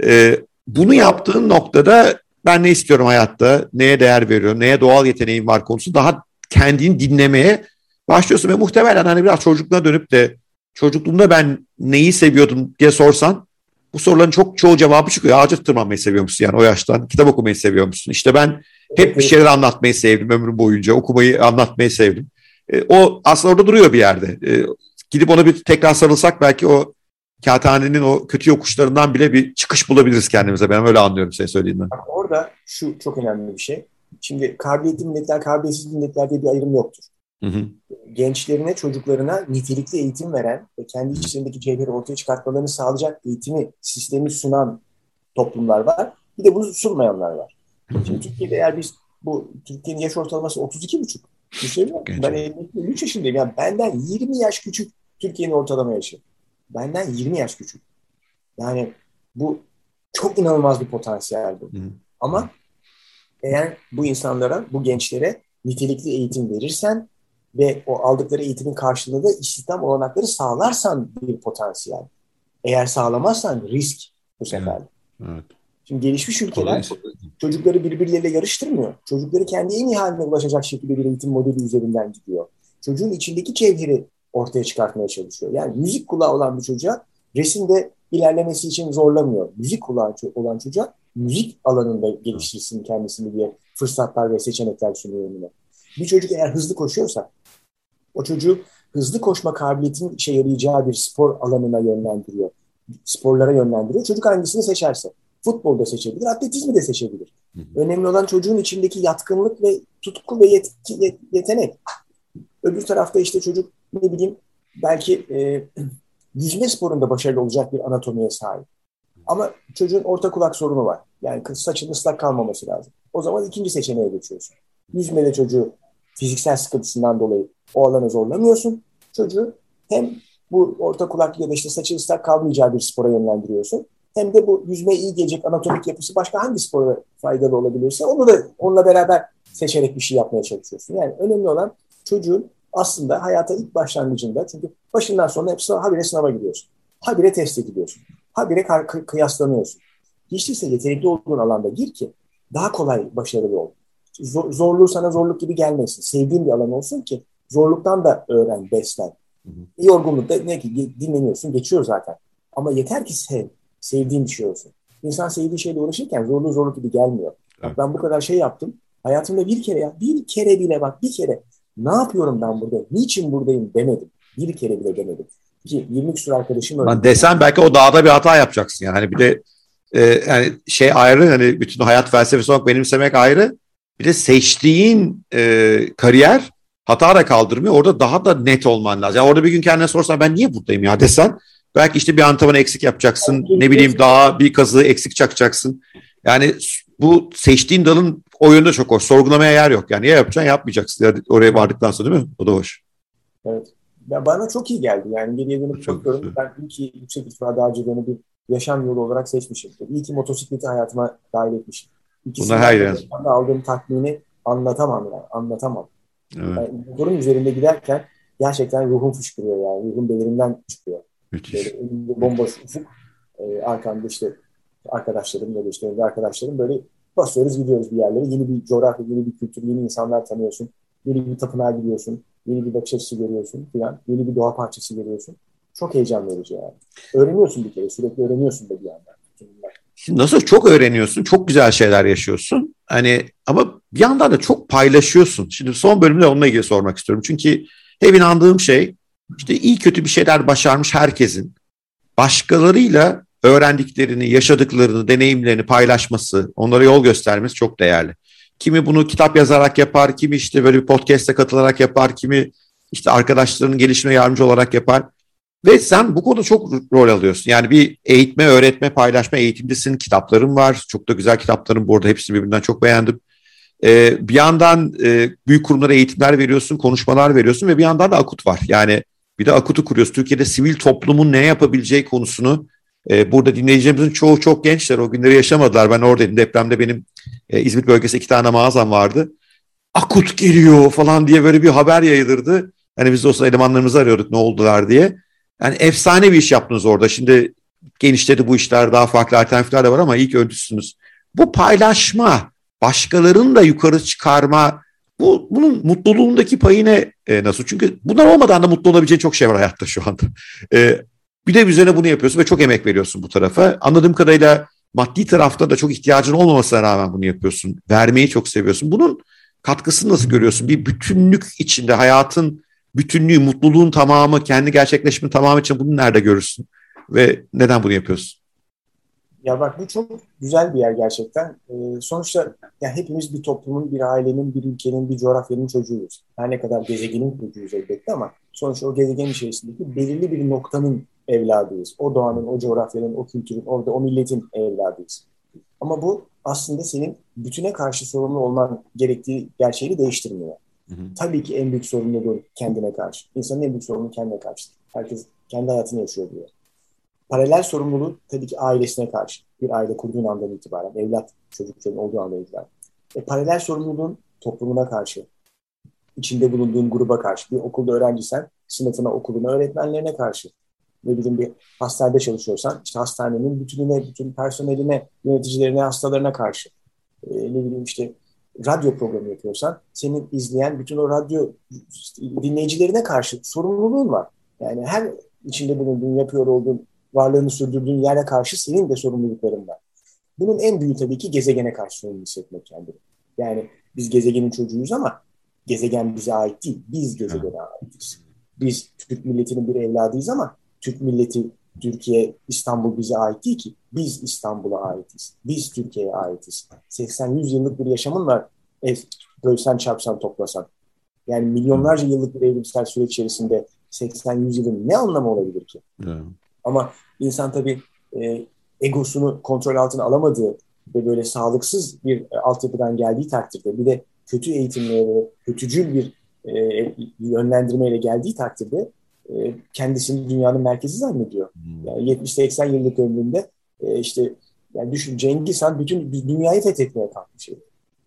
Ee, bunu yaptığın noktada ben ne istiyorum hayatta, neye değer veriyorum, neye doğal yeteneğim var konusu daha kendini dinlemeye başlıyorsun ve muhtemelen hani biraz çocukluğuna dönüp de çocukluğumda ben neyi seviyordum diye sorsan bu soruların çok çoğu cevabı çıkıyor. Ağaca tırmanmayı seviyormuşsun yani o yaştan. Kitap okumayı seviyormuşsun. İşte ben hep bir şeyler anlatmayı sevdim ömrüm boyunca. Okumayı anlatmayı sevdim. E, o aslında orada duruyor bir yerde. E, gidip ona bir tekrar sarılsak belki o kağıthanenin o kötü yokuşlarından bile bir çıkış bulabiliriz kendimize. Ben öyle anlıyorum sen söylediğinden. Bak orada şu çok önemli bir şey. Şimdi kabiliyetli milletler, kabiliyetsiz milletler diye bir ayrım yoktur. Hı hı. Gençlerine, çocuklarına nitelikli eğitim veren ve kendi içlerindeki cevheri ortaya çıkartmalarını sağlayacak eğitimi, sistemi sunan toplumlar var. Bir de bunu sunmayanlar var. Şimdi Türkiye'de eğer biz bu Türkiye'nin yaş ortalaması 32,5. Düşünüyor musun? Ben 53 yaşındayım. Yani benden 20 yaş küçük Türkiye'nin ortalama yaşı. Benden 20 yaş küçük. Yani bu çok inanılmaz bir potansiyel bu. Hı. Ama eğer bu insanlara, bu gençlere nitelikli eğitim verirsen ve o aldıkları eğitimin karşılığında istihdam olanakları sağlarsan bir potansiyel. Eğer sağlamazsan risk bu sefer. Evet. evet. Şimdi gelişmiş ülkeler çocukları birbirleriyle yarıştırmıyor. Çocukları kendi en iyi haline ulaşacak şekilde bir eğitim modeli üzerinden gidiyor. Çocuğun içindeki cevheri ortaya çıkartmaya çalışıyor. Yani müzik kulağı olan bir çocuğa resimde ilerlemesi için zorlamıyor. Müzik kulağı olan çocuğa müzik alanında geliştirsin kendisini diye fırsatlar ve seçenekler sunuyor önüne. Bir çocuk eğer hızlı koşuyorsa o çocuğu hızlı koşma kabiliyetinin işe yarayacağı bir spor alanına yönlendiriyor. Sporlara yönlendiriyor. Çocuk hangisini seçerse. Futbolda seçebilir, atletizmi de seçebilir. Hı hı. Önemli olan çocuğun içindeki yatkınlık ve tutku ve yetki, yetenek. Öbür tarafta işte çocuk ne bileyim belki e, [clears throat] yüzme sporunda başarılı olacak bir anatomiye sahip. Ama çocuğun orta kulak sorunu var. Yani saçın ıslak kalmaması lazım. O zaman ikinci seçeneğe geçiyorsun. Yüzmede çocuğu fiziksel sıkıntısından dolayı o alanı zorlamıyorsun. Çocuğu hem bu orta kulak ya da işte saçı ıslak kalmayacağı bir spora yönlendiriyorsun. Hem de bu yüzmeye iyi gelecek anatomik yapısı başka hangi spora faydalı olabilirse onu da onunla beraber seçerek bir şey yapmaya çalışıyorsun. Yani önemli olan çocuğun aslında hayata ilk başlangıcında çünkü başından sonra hep habire sınava gidiyorsun. Habire test ediliyorsun. Habire kıyaslanıyorsun. Hiç yetenekli olduğun alanda gir ki daha kolay başarılı ol. Zor, zorluğu sana zorluk gibi gelmesin. Sevdiğin bir alan olsun ki zorluktan da öğren, beslen. Hı hı. Yorgunlukta ne ki dinleniyorsun, geçiyor zaten. Ama yeter ki sev, sevdiğin bir şey olsun. İnsan sevdiği şeyle uğraşırken zorluğu zorluk gibi gelmiyor. Evet. Ben bu kadar şey yaptım. Hayatımda bir kere ya, bir kere bile bak bir kere ne yapıyorum ben burada, niçin buradayım demedim. Bir kere bile demedim. Ki 20 küsur arkadaşım öyle. Ben desen belki o dağda bir hata yapacaksın yani. Bir de e, yani şey ayrı hani bütün hayat felsefesi olarak benimsemek ayrı. Bir de seçtiğin e, kariyer hata da kaldırmıyor. Orada daha da net olman lazım. Yani orada bir gün kendine sorsan ben niye buradayım ya desen belki işte bir antrenmanı eksik yapacaksın. Ne bileyim daha bir kazığı eksik çakacaksın. Yani bu seçtiğin dalın o yönde çok hoş. Sorgulamaya yer yok. Yani ya yapacaksın yapmayacaksın. Yani oraya vardıktan sonra değil mi? O da hoş. Evet. Ya bana çok iyi geldi. Yani geriye dönüp çok bakıyorum. Güzel. Ben iyi ki yüksek irtifa dağcılığını bir yaşam yolu olarak seçmişim. İyi ki motosikleti hayatıma dahil etmişim. İkisini Buna her aldığım tatmini anlatamam yani. Anlatamam. Evet. Yani motorun üzerinde giderken gerçekten ruhum fışkırıyor yani. Ruhum belirimden çıkıyor. Müthiş. Böyle bomboş ufuk. E, arkamda işte arkadaşlarım da işte arkadaşlarım böyle basıyoruz gidiyoruz bir yerlere. Yeni bir coğrafya, yeni bir kültür, yeni insanlar tanıyorsun. Yeni bir tapınağa gidiyorsun. Yeni bir bakış açısı görüyorsun filan. Yeni bir doğa parçası görüyorsun. Çok heyecan verici yani. Öğreniyorsun bir kere. Sürekli öğreniyorsun da bir yandan. Nasıl çok öğreniyorsun, çok güzel şeyler yaşıyorsun. Hani ama bir yandan da çok paylaşıyorsun. Şimdi son bölümde onunla ilgili sormak istiyorum. Çünkü hep inandığım şey işte iyi kötü bir şeyler başarmış herkesin başkalarıyla öğrendiklerini, yaşadıklarını, deneyimlerini paylaşması, onlara yol göstermesi çok değerli. Kimi bunu kitap yazarak yapar, kimi işte böyle bir podcast'e katılarak yapar, kimi işte arkadaşlarının gelişime yardımcı olarak yapar. Ve sen bu konuda çok rol alıyorsun. Yani bir eğitme, öğretme, paylaşma eğitimcisin. Kitapların var. Çok da güzel kitapların bu arada hepsini birbirinden çok beğendim. Ee, bir yandan e, büyük kurumlara eğitimler veriyorsun, konuşmalar veriyorsun ve bir yandan da Akut var. Yani bir de Akut'u kuruyoruz. Türkiye'de sivil toplumun ne yapabileceği konusunu e, burada dinleyicilerimizin çoğu çok gençler. O günleri yaşamadılar. Ben oradaydım. Depremde benim e, İzmit bölgesi iki tane mağazam vardı. Akut geliyor falan diye böyle bir haber yayılırdı. Hani biz de o elemanlarımızı arıyorduk ne oldular diye. Yani efsane bir iş yaptınız orada. Şimdi genişledi bu işler, daha farklı alternatifler de var ama ilk öncüsünüz. Bu paylaşma, başkalarını da yukarı çıkarma, bu bunun mutluluğundaki payı ne e, nasıl? Çünkü bunlar olmadan da mutlu olabileceğin çok şey var hayatta şu anda. E, bir de üzerine bunu yapıyorsun ve çok emek veriyorsun bu tarafa. Anladığım kadarıyla maddi tarafta da çok ihtiyacın olmamasına rağmen bunu yapıyorsun. Vermeyi çok seviyorsun. Bunun katkısını nasıl görüyorsun? Bir bütünlük içinde hayatın bütünlüğü, mutluluğun tamamı, kendi gerçekleşmenin tamamı için bunu nerede görürsün? Ve neden bunu yapıyorsun? Ya bak bu çok güzel bir yer gerçekten. Ee, sonuçta ya hepimiz bir toplumun, bir ailenin, bir ülkenin, bir coğrafyanın çocuğuyuz. Her ne kadar gezegenin çocuğuyuz elbette ama sonuçta o gezegen içerisindeki belirli bir noktanın evladıyız. O doğanın, o coğrafyanın, o kültürün, orada o milletin evladıyız. Ama bu aslında senin bütüne karşı sorumlu olman gerektiği gerçeğini değiştirmiyor. Tabii ki en büyük sorumluluğu kendine karşı. İnsanın en büyük sorumluluğu kendine karşı. Herkes kendi hayatını yaşıyor diyor. Paralel sorumluluğu tabii ki ailesine karşı. Bir aile kurduğun andan itibaren, evlat çocukların olduğu andan itibaren. E, paralel sorumluluğun toplumuna karşı, içinde bulunduğun gruba karşı. Bir okulda öğrencisen sınıfına, okuluna, öğretmenlerine karşı. Ne bileyim bir hastanede çalışıyorsan işte hastanenin bütününe, bütün personeline, yöneticilerine, hastalarına karşı. E, ne bileyim işte radyo programı yapıyorsan senin izleyen bütün o radyo dinleyicilerine karşı sorumluluğun var. Yani her içinde bulunduğun, yapıyor olduğun, varlığını sürdürdüğün yere karşı senin de sorumlulukların var. Bunun en büyüğü tabii ki gezegene karşı sorumlu hissetmek kendini. Yani biz gezegenin çocuğuyuz ama gezegen bize ait değil. Biz gezegene aitiz. Biz Türk milletinin bir evladıyız ama Türk milleti, Türkiye, İstanbul bize ait değil ki. Biz İstanbul'a aitiz. Biz Türkiye'ye aitiz. 80-100 yıllık bir yaşamın var. E, bölsen çarpsan toplasan. Yani milyonlarca yıllık bir evrimsel süreç içerisinde 80-100 yılın ne anlamı olabilir ki? Evet. Ama insan tabii e, egosunu kontrol altına alamadığı ve böyle sağlıksız bir e, altyapıdan geldiği takdirde bir de kötü eğitimle ve kötücül bir e, yönlendirmeyle geldiği takdirde e, kendisini dünyanın merkezi zannediyor. Hmm. Yani 70-80 yıllık ömründe e, işte yani düşün Cengiz Han bütün dünyayı fethetmeye kalkmış.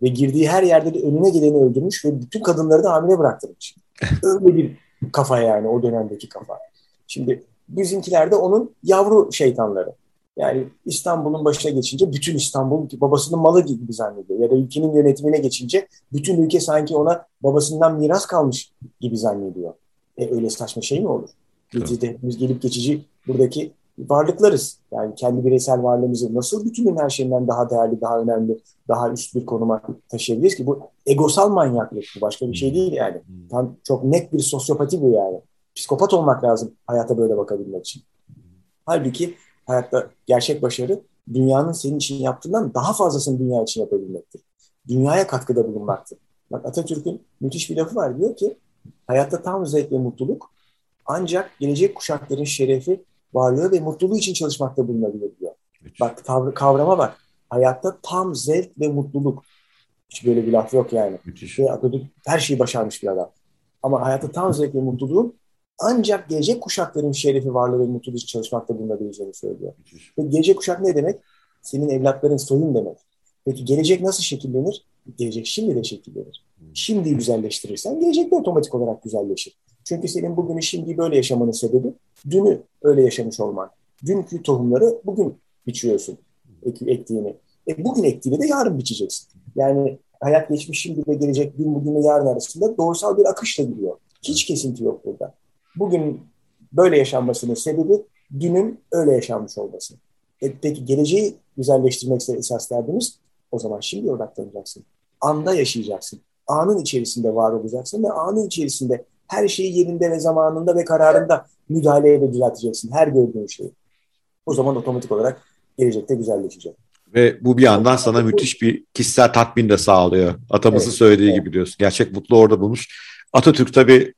Ve girdiği her yerde de önüne geleni öldürmüş ve bütün kadınları da hamile bıraktırmış. [laughs] Öyle bir kafa yani o dönemdeki kafa. Şimdi bizimkiler de onun yavru şeytanları. Yani İstanbul'un başına geçince bütün İstanbul babasının malı gibi zannediyor. Ya da ülkenin yönetimine geçince bütün ülke sanki ona babasından miras kalmış gibi zannediyor. E öyle saçma şey mi olur? Neticede hepimiz gelip geçici buradaki varlıklarız. Yani kendi bireysel varlığımızı nasıl bütünün her şeyinden daha değerli, daha önemli, daha üst bir konuma taşıyabiliriz ki? Bu egosal manyaklık bu. Başka bir şey hmm. değil yani. Hmm. Tam çok net bir sosyopati bu yani. Psikopat olmak lazım hayata böyle bakabilmek için. Halbuki hayatta gerçek başarı dünyanın senin için yaptığından daha fazlasını dünya için yapabilmektir. Dünyaya katkıda bulunmaktır. Bak Atatürk'ün müthiş bir lafı var. Diyor ki hayatta tam zevk ve mutluluk ancak gelecek kuşakların şerefi, varlığı ve mutluluğu için çalışmakta bulunabilir diyor. Müthiş. Bak tavrı, kavrama bak. Hayatta tam zevk ve mutluluk. Hiç böyle bir laf yok yani. Müthiş. Ve Atatürk her şeyi başarmış bir adam. Ama hayatta tam zevk ve mutluluğun ancak gelecek kuşakların şerefi, varlığı ve mutluluğu için çalışmakta bulunabileceğini söylüyor. Müthiş. Ve gelecek kuşak ne demek? Senin evlatların soyun demek. Peki gelecek nasıl şekillenir? Gelecek şimdi de şekillenir. Şimdi güzelleştirirsen gelecek de otomatik olarak güzelleşir. Çünkü senin bugünü şimdi böyle yaşamanın sebebi dünü öyle yaşamış olman. Dünkü tohumları bugün biçiyorsun ek, ektiğini. E, bugün ektiğini de yarın biçeceksin. Yani hayat geçmiş şimdi ve gelecek gün bugün ve yarın arasında doğrusal bir akışla gidiyor. Hiç kesinti yok burada. Bugün böyle yaşanmasının sebebi dünün öyle yaşanmış olması. E, peki geleceği güzelleştirmekse esas derdimiz o zaman şimdi odaklanacaksın. Anda yaşayacaksın. Anın içerisinde var olacaksın ve anın içerisinde her şeyi yerinde ve zamanında ve kararında müdahale ve düzelteceksin. Her gördüğün şeyi. O zaman otomatik olarak gelecekte güzelleşecek. Ve bu bir yandan sana müthiş bir kişisel tatmin de sağlıyor. Atamızın evet, söylediği evet. gibi diyorsun. Gerçek mutlu orada bulmuş. Atatürk tabii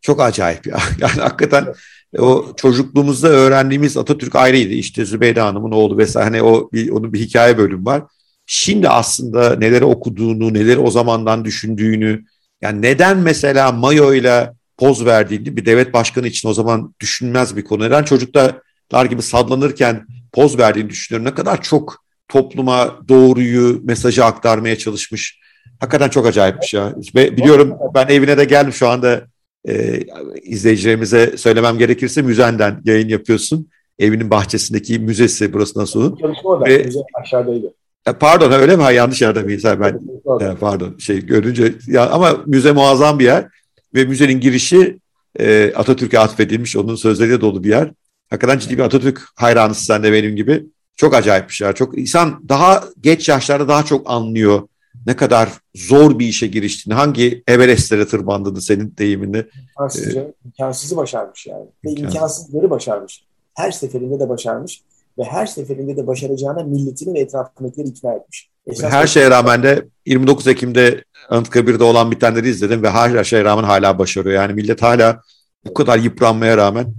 çok acayip ya. [laughs] Yani hakikaten evet. o çocukluğumuzda öğrendiğimiz Atatürk ayrıydı. İşte Zübeyde Hanım'ın oğlu vesaire. Hani o bir, onun bir hikaye bölüm var. Şimdi aslında neleri okuduğunu, neleri o zamandan düşündüğünü, yani neden mesela Mayo ile poz verdiğini bir devlet başkanı için o zaman düşünmez bir konu. Neden çocuklar gibi sallanırken poz verdiğini düşünüyorum. Ne kadar çok topluma doğruyu, mesajı aktarmaya çalışmış. Hakikaten çok acayipmiş ya. Ve biliyorum ben evine de geldim şu anda e, izleyicilerimize söylemem gerekirse müzenden yayın yapıyorsun. Evinin bahçesindeki müzesi burası nasıl? Çalışma orada. Ve, müze aşağıdaydı. E, pardon öyle mi? Ha, yanlış yerde miyiz? Ben e, pardon şey görünce ya ama müze muazzam bir yer ve müzenin girişi e, Atatürk'e atfedilmiş onun sözleriyle dolu bir yer. Hakikaten ciddi bir Atatürk hayranısın sen de benim gibi. Çok acayip bir şey. Çok insan daha geç yaşlarda daha çok anlıyor ne kadar zor bir işe giriştiğini, hangi Everest'lere tırmandığını senin deyiminle. İmkansızca, ee, imkansızı başarmış yani. Ve imkansız. imkansızları başarmış. Her seferinde de başarmış ve her seferinde de başaracağına milletini ve etrafındakileri ikna etmiş. Esas her şeye rağmen de 29 Ekim'de Anıtkabir'de olan bitenleri izledim ve her şeye rağmen hala başarıyor. Yani millet hala bu kadar yıpranmaya rağmen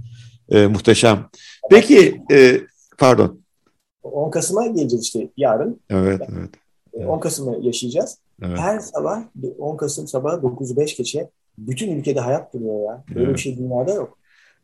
e, muhteşem. Peki, e, pardon. 10 Kasım'a geleceğiz işte yarın. Evet, evet. 10 e, Kasım'ı yaşayacağız. Evet. Her sabah 10 Kasım sabahı 9-5 geçe bütün ülkede hayat duruyor ya. Böyle evet. bir şey dünyada yok.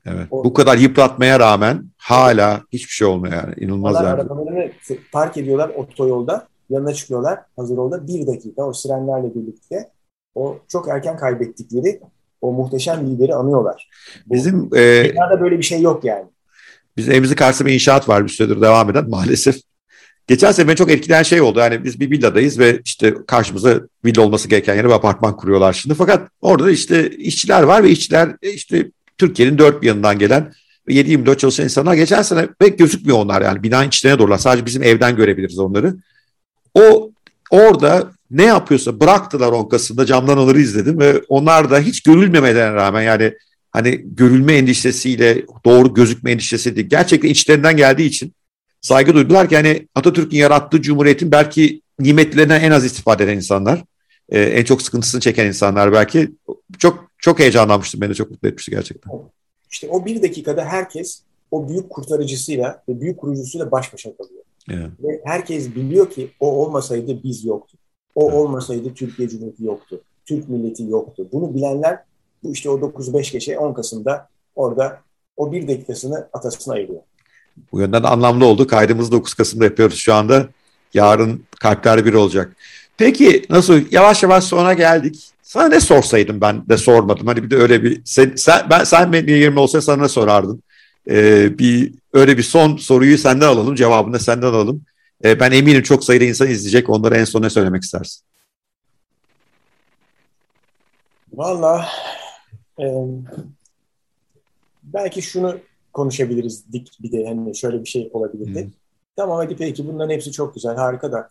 Evet. O, Bu kadar yıpratmaya rağmen hala hiçbir şey olmuyor yani. İnanılmaz yani. Arabalarını park ediyorlar otoyolda. Yanına çıkıyorlar hazır olda bir dakika o sirenlerle birlikte o çok erken kaybettikleri o muhteşem lideri anıyorlar. Bu, Bizim e, dünyada böyle bir şey yok yani. Bizim evimizin karşısında bir inşaat var bir süredir devam eden [laughs] maalesef. Geçen sene beni çok etkileyen şey oldu. Yani biz bir villadayız ve işte karşımıza villa olması gereken yere bir apartman kuruyorlar şimdi. Fakat orada işte işçiler var ve işçiler işte Türkiye'nin dört bir yanından gelen ve 7-24 çalışan insanlar. Geçen sene pek gözükmüyor onlar yani binanın içlerine doğrular. Sadece bizim evden görebiliriz onları. O orada ne yapıyorsa bıraktılar onkasında camdan alır izledim ve onlar da hiç görülmemeden rağmen yani hani görülme endişesiyle doğru gözükme endişesi değil. Gerçekten içlerinden geldiği için saygı duydular ki hani Atatürk'ün yarattığı cumhuriyetin belki nimetlerinden en az istifade eden insanlar. E, en çok sıkıntısını çeken insanlar belki. Çok çok heyecanlanmıştım. Beni çok mutlu etmişti gerçekten. İşte o bir dakikada herkes o büyük kurtarıcısıyla ve büyük kurucusuyla baş başa kalıyor. Evet. Ve herkes biliyor ki o olmasaydı biz yoktuk. O evet. olmasaydı Türkiye Cumhuriyeti yoktu. Türk milleti yoktu. Bunu bilenler bu işte o 9-5 geçe 10 Kasım'da orada o bir dakikasını atasına ayırıyor. Bu yönden anlamlı oldu. Kaydımızı 9 Kasım'da yapıyoruz şu anda. Yarın kalpler bir olacak. Peki nasıl yavaş yavaş sona geldik. Sana ne sorsaydım ben de sormadım. Hani bir de öyle bir sen, sen ben sen benim yerimde olsa sana ne sorardın? Ee, bir öyle bir son soruyu senden alalım, cevabını da senden alalım. Ee, ben eminim çok sayıda insan izleyecek. Onlara en son ne söylemek istersin? Valla e, belki şunu konuşabiliriz dik bir de hani şöyle bir şey olabilirdi. Hmm. Tamam hadi peki bunların hepsi çok güzel harika da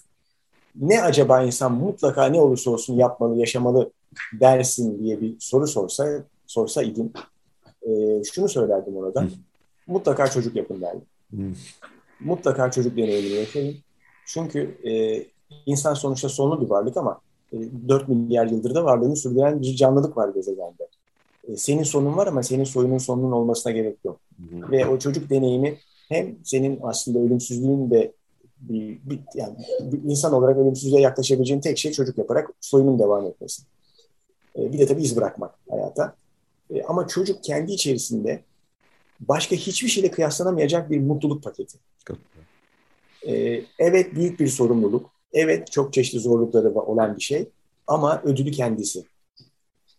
ne acaba insan mutlaka ne olursa olsun yapmalı, yaşamalı dersin diye bir soru sorsa sorsa idim. E, şunu söylerdim ona da. Hmm. Mutlaka çocuk yapın derdim. Hmm. Mutlaka çocuk deneyimini yaşayın. Çünkü e, insan sonuçta sonlu bir varlık ama e, 4 milyar yıldır da varlığını sürdüren bir canlılık var gezegende. E, senin sonun var ama senin soyunun sonunun olmasına gerek yok. Hmm. Ve o çocuk deneyimi hem senin aslında ölümsüzlüğün de bir, bir, yani bir insan olarak ölümsüzlüğe yaklaşabileceğin tek şey çocuk yaparak soyunun devam etmesi. E, bir de tabii iz bırakmak hayata. E, ama çocuk kendi içerisinde başka hiçbir şeyle kıyaslanamayacak bir mutluluk paketi. E, evet büyük bir sorumluluk. Evet çok çeşitli zorlukları olan bir şey. Ama ödülü kendisi.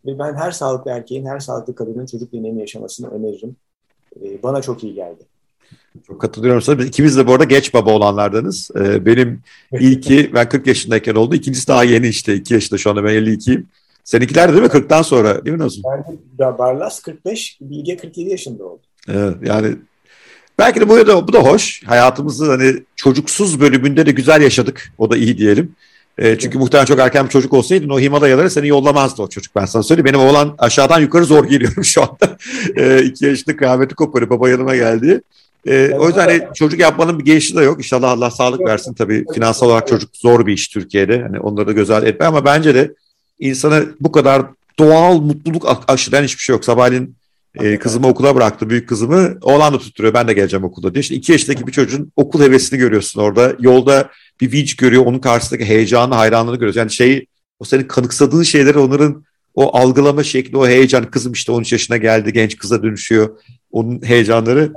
Ve ben her sağlıklı erkeğin, her sağlıklı kadının çocuk deneyimi yaşamasını öneririm. E, bana çok iyi geldi. Çok katılıyorum sana. Biz ikimiz de bu arada geç baba olanlardanız. Ee, benim ilki ben 40 yaşındayken oldu. İkincisi daha yeni işte. 2 yaşında şu anda ben 52'yim. Seninkiler de değil mi? 40'tan sonra değil mi Nazım? Ben Barlas 45, Bilge 47 yaşında oldu. Evet yani belki de bu da, bu da hoş. Hayatımızı hani çocuksuz bölümünde de güzel yaşadık. O da iyi diyelim. E, çünkü muhtemelen çok erken bir çocuk olsaydın o Himalayalara seni yollamazdı o çocuk ben sana söyleyeyim. Benim oğlan aşağıdan yukarı zor geliyorum [laughs] şu anda. e, iki yaşında kıyameti koparıyor baba yanıma geldi. E, o yüzden hani çocuk yapmanın bir gelişi de yok. İnşallah Allah sağlık versin tabii. Finansal olarak çocuk zor bir iş Türkiye'de. Hani onları da göz ardı etme ama bence de insana bu kadar doğal mutluluk aşılayan hiçbir şey yok. Sabahleyin e, kızımı okula bıraktı, büyük kızımı. Oğlan da tutturuyor, ben de geleceğim okulda diye. İşte iki yaşındaki bir çocuğun okul hevesini görüyorsun orada. Yolda bir vinç görüyor, onun karşısındaki heyecanı, hayranlığını görüyorsun. Yani şey, o senin kanıksadığın şeyleri onların o algılama şekli, o heyecan. Kızım işte 13 yaşına geldi, genç kıza dönüşüyor. Onun heyecanları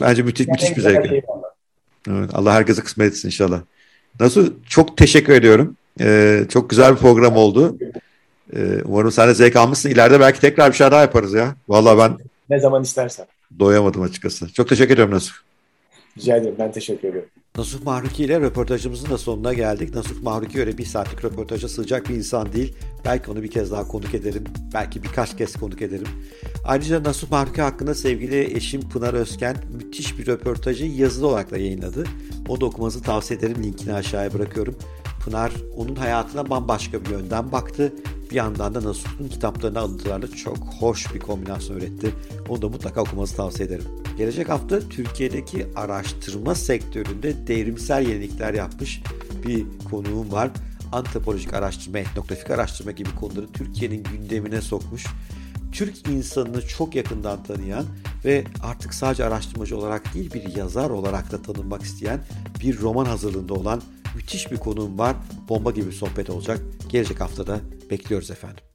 bence müthiş, müthiş bir zevk. Evet, Allah herkese kısmet etsin inşallah. Nasıl? Çok teşekkür ediyorum. Ee, çok güzel bir program oldu. Ee, umarım sen de zevk almışsın. İleride belki tekrar bir şey daha yaparız ya. Vallahi ben ne zaman istersen. Doyamadım açıkçası. Çok teşekkür ediyorum Nasuh. Rica ederim. Ben teşekkür ediyorum. Nasuh Mahruki ile röportajımızın da sonuna geldik. Nasuh Mahruki öyle bir saatlik röportaja sığacak bir insan değil. Belki onu bir kez daha konuk ederim. Belki birkaç kez konuk ederim. Ayrıca Nasuh Mahruki hakkında sevgili eşim Pınar Özken müthiş bir röportajı yazılı olarak da yayınladı. O da okumanızı tavsiye ederim. Linkini aşağıya bırakıyorum. Pınar onun hayatına bambaşka bir yönden baktı. Bir yandan da Nasuh'un kitaplarını alıntılarla çok hoş bir kombinasyon üretti. Onu da mutlaka okumanızı tavsiye ederim. Gelecek hafta Türkiye'deki araştırma sektöründe devrimsel yenilikler yapmış bir konuğum var. Antropolojik araştırma, etnografik araştırma gibi konuları Türkiye'nin gündemine sokmuş. Türk insanını çok yakından tanıyan ve artık sadece araştırmacı olarak değil bir yazar olarak da tanınmak isteyen bir roman hazırlığında olan müthiş bir konuğum var. Bomba gibi bir sohbet olacak. Gelecek haftada bekliyoruz efendim.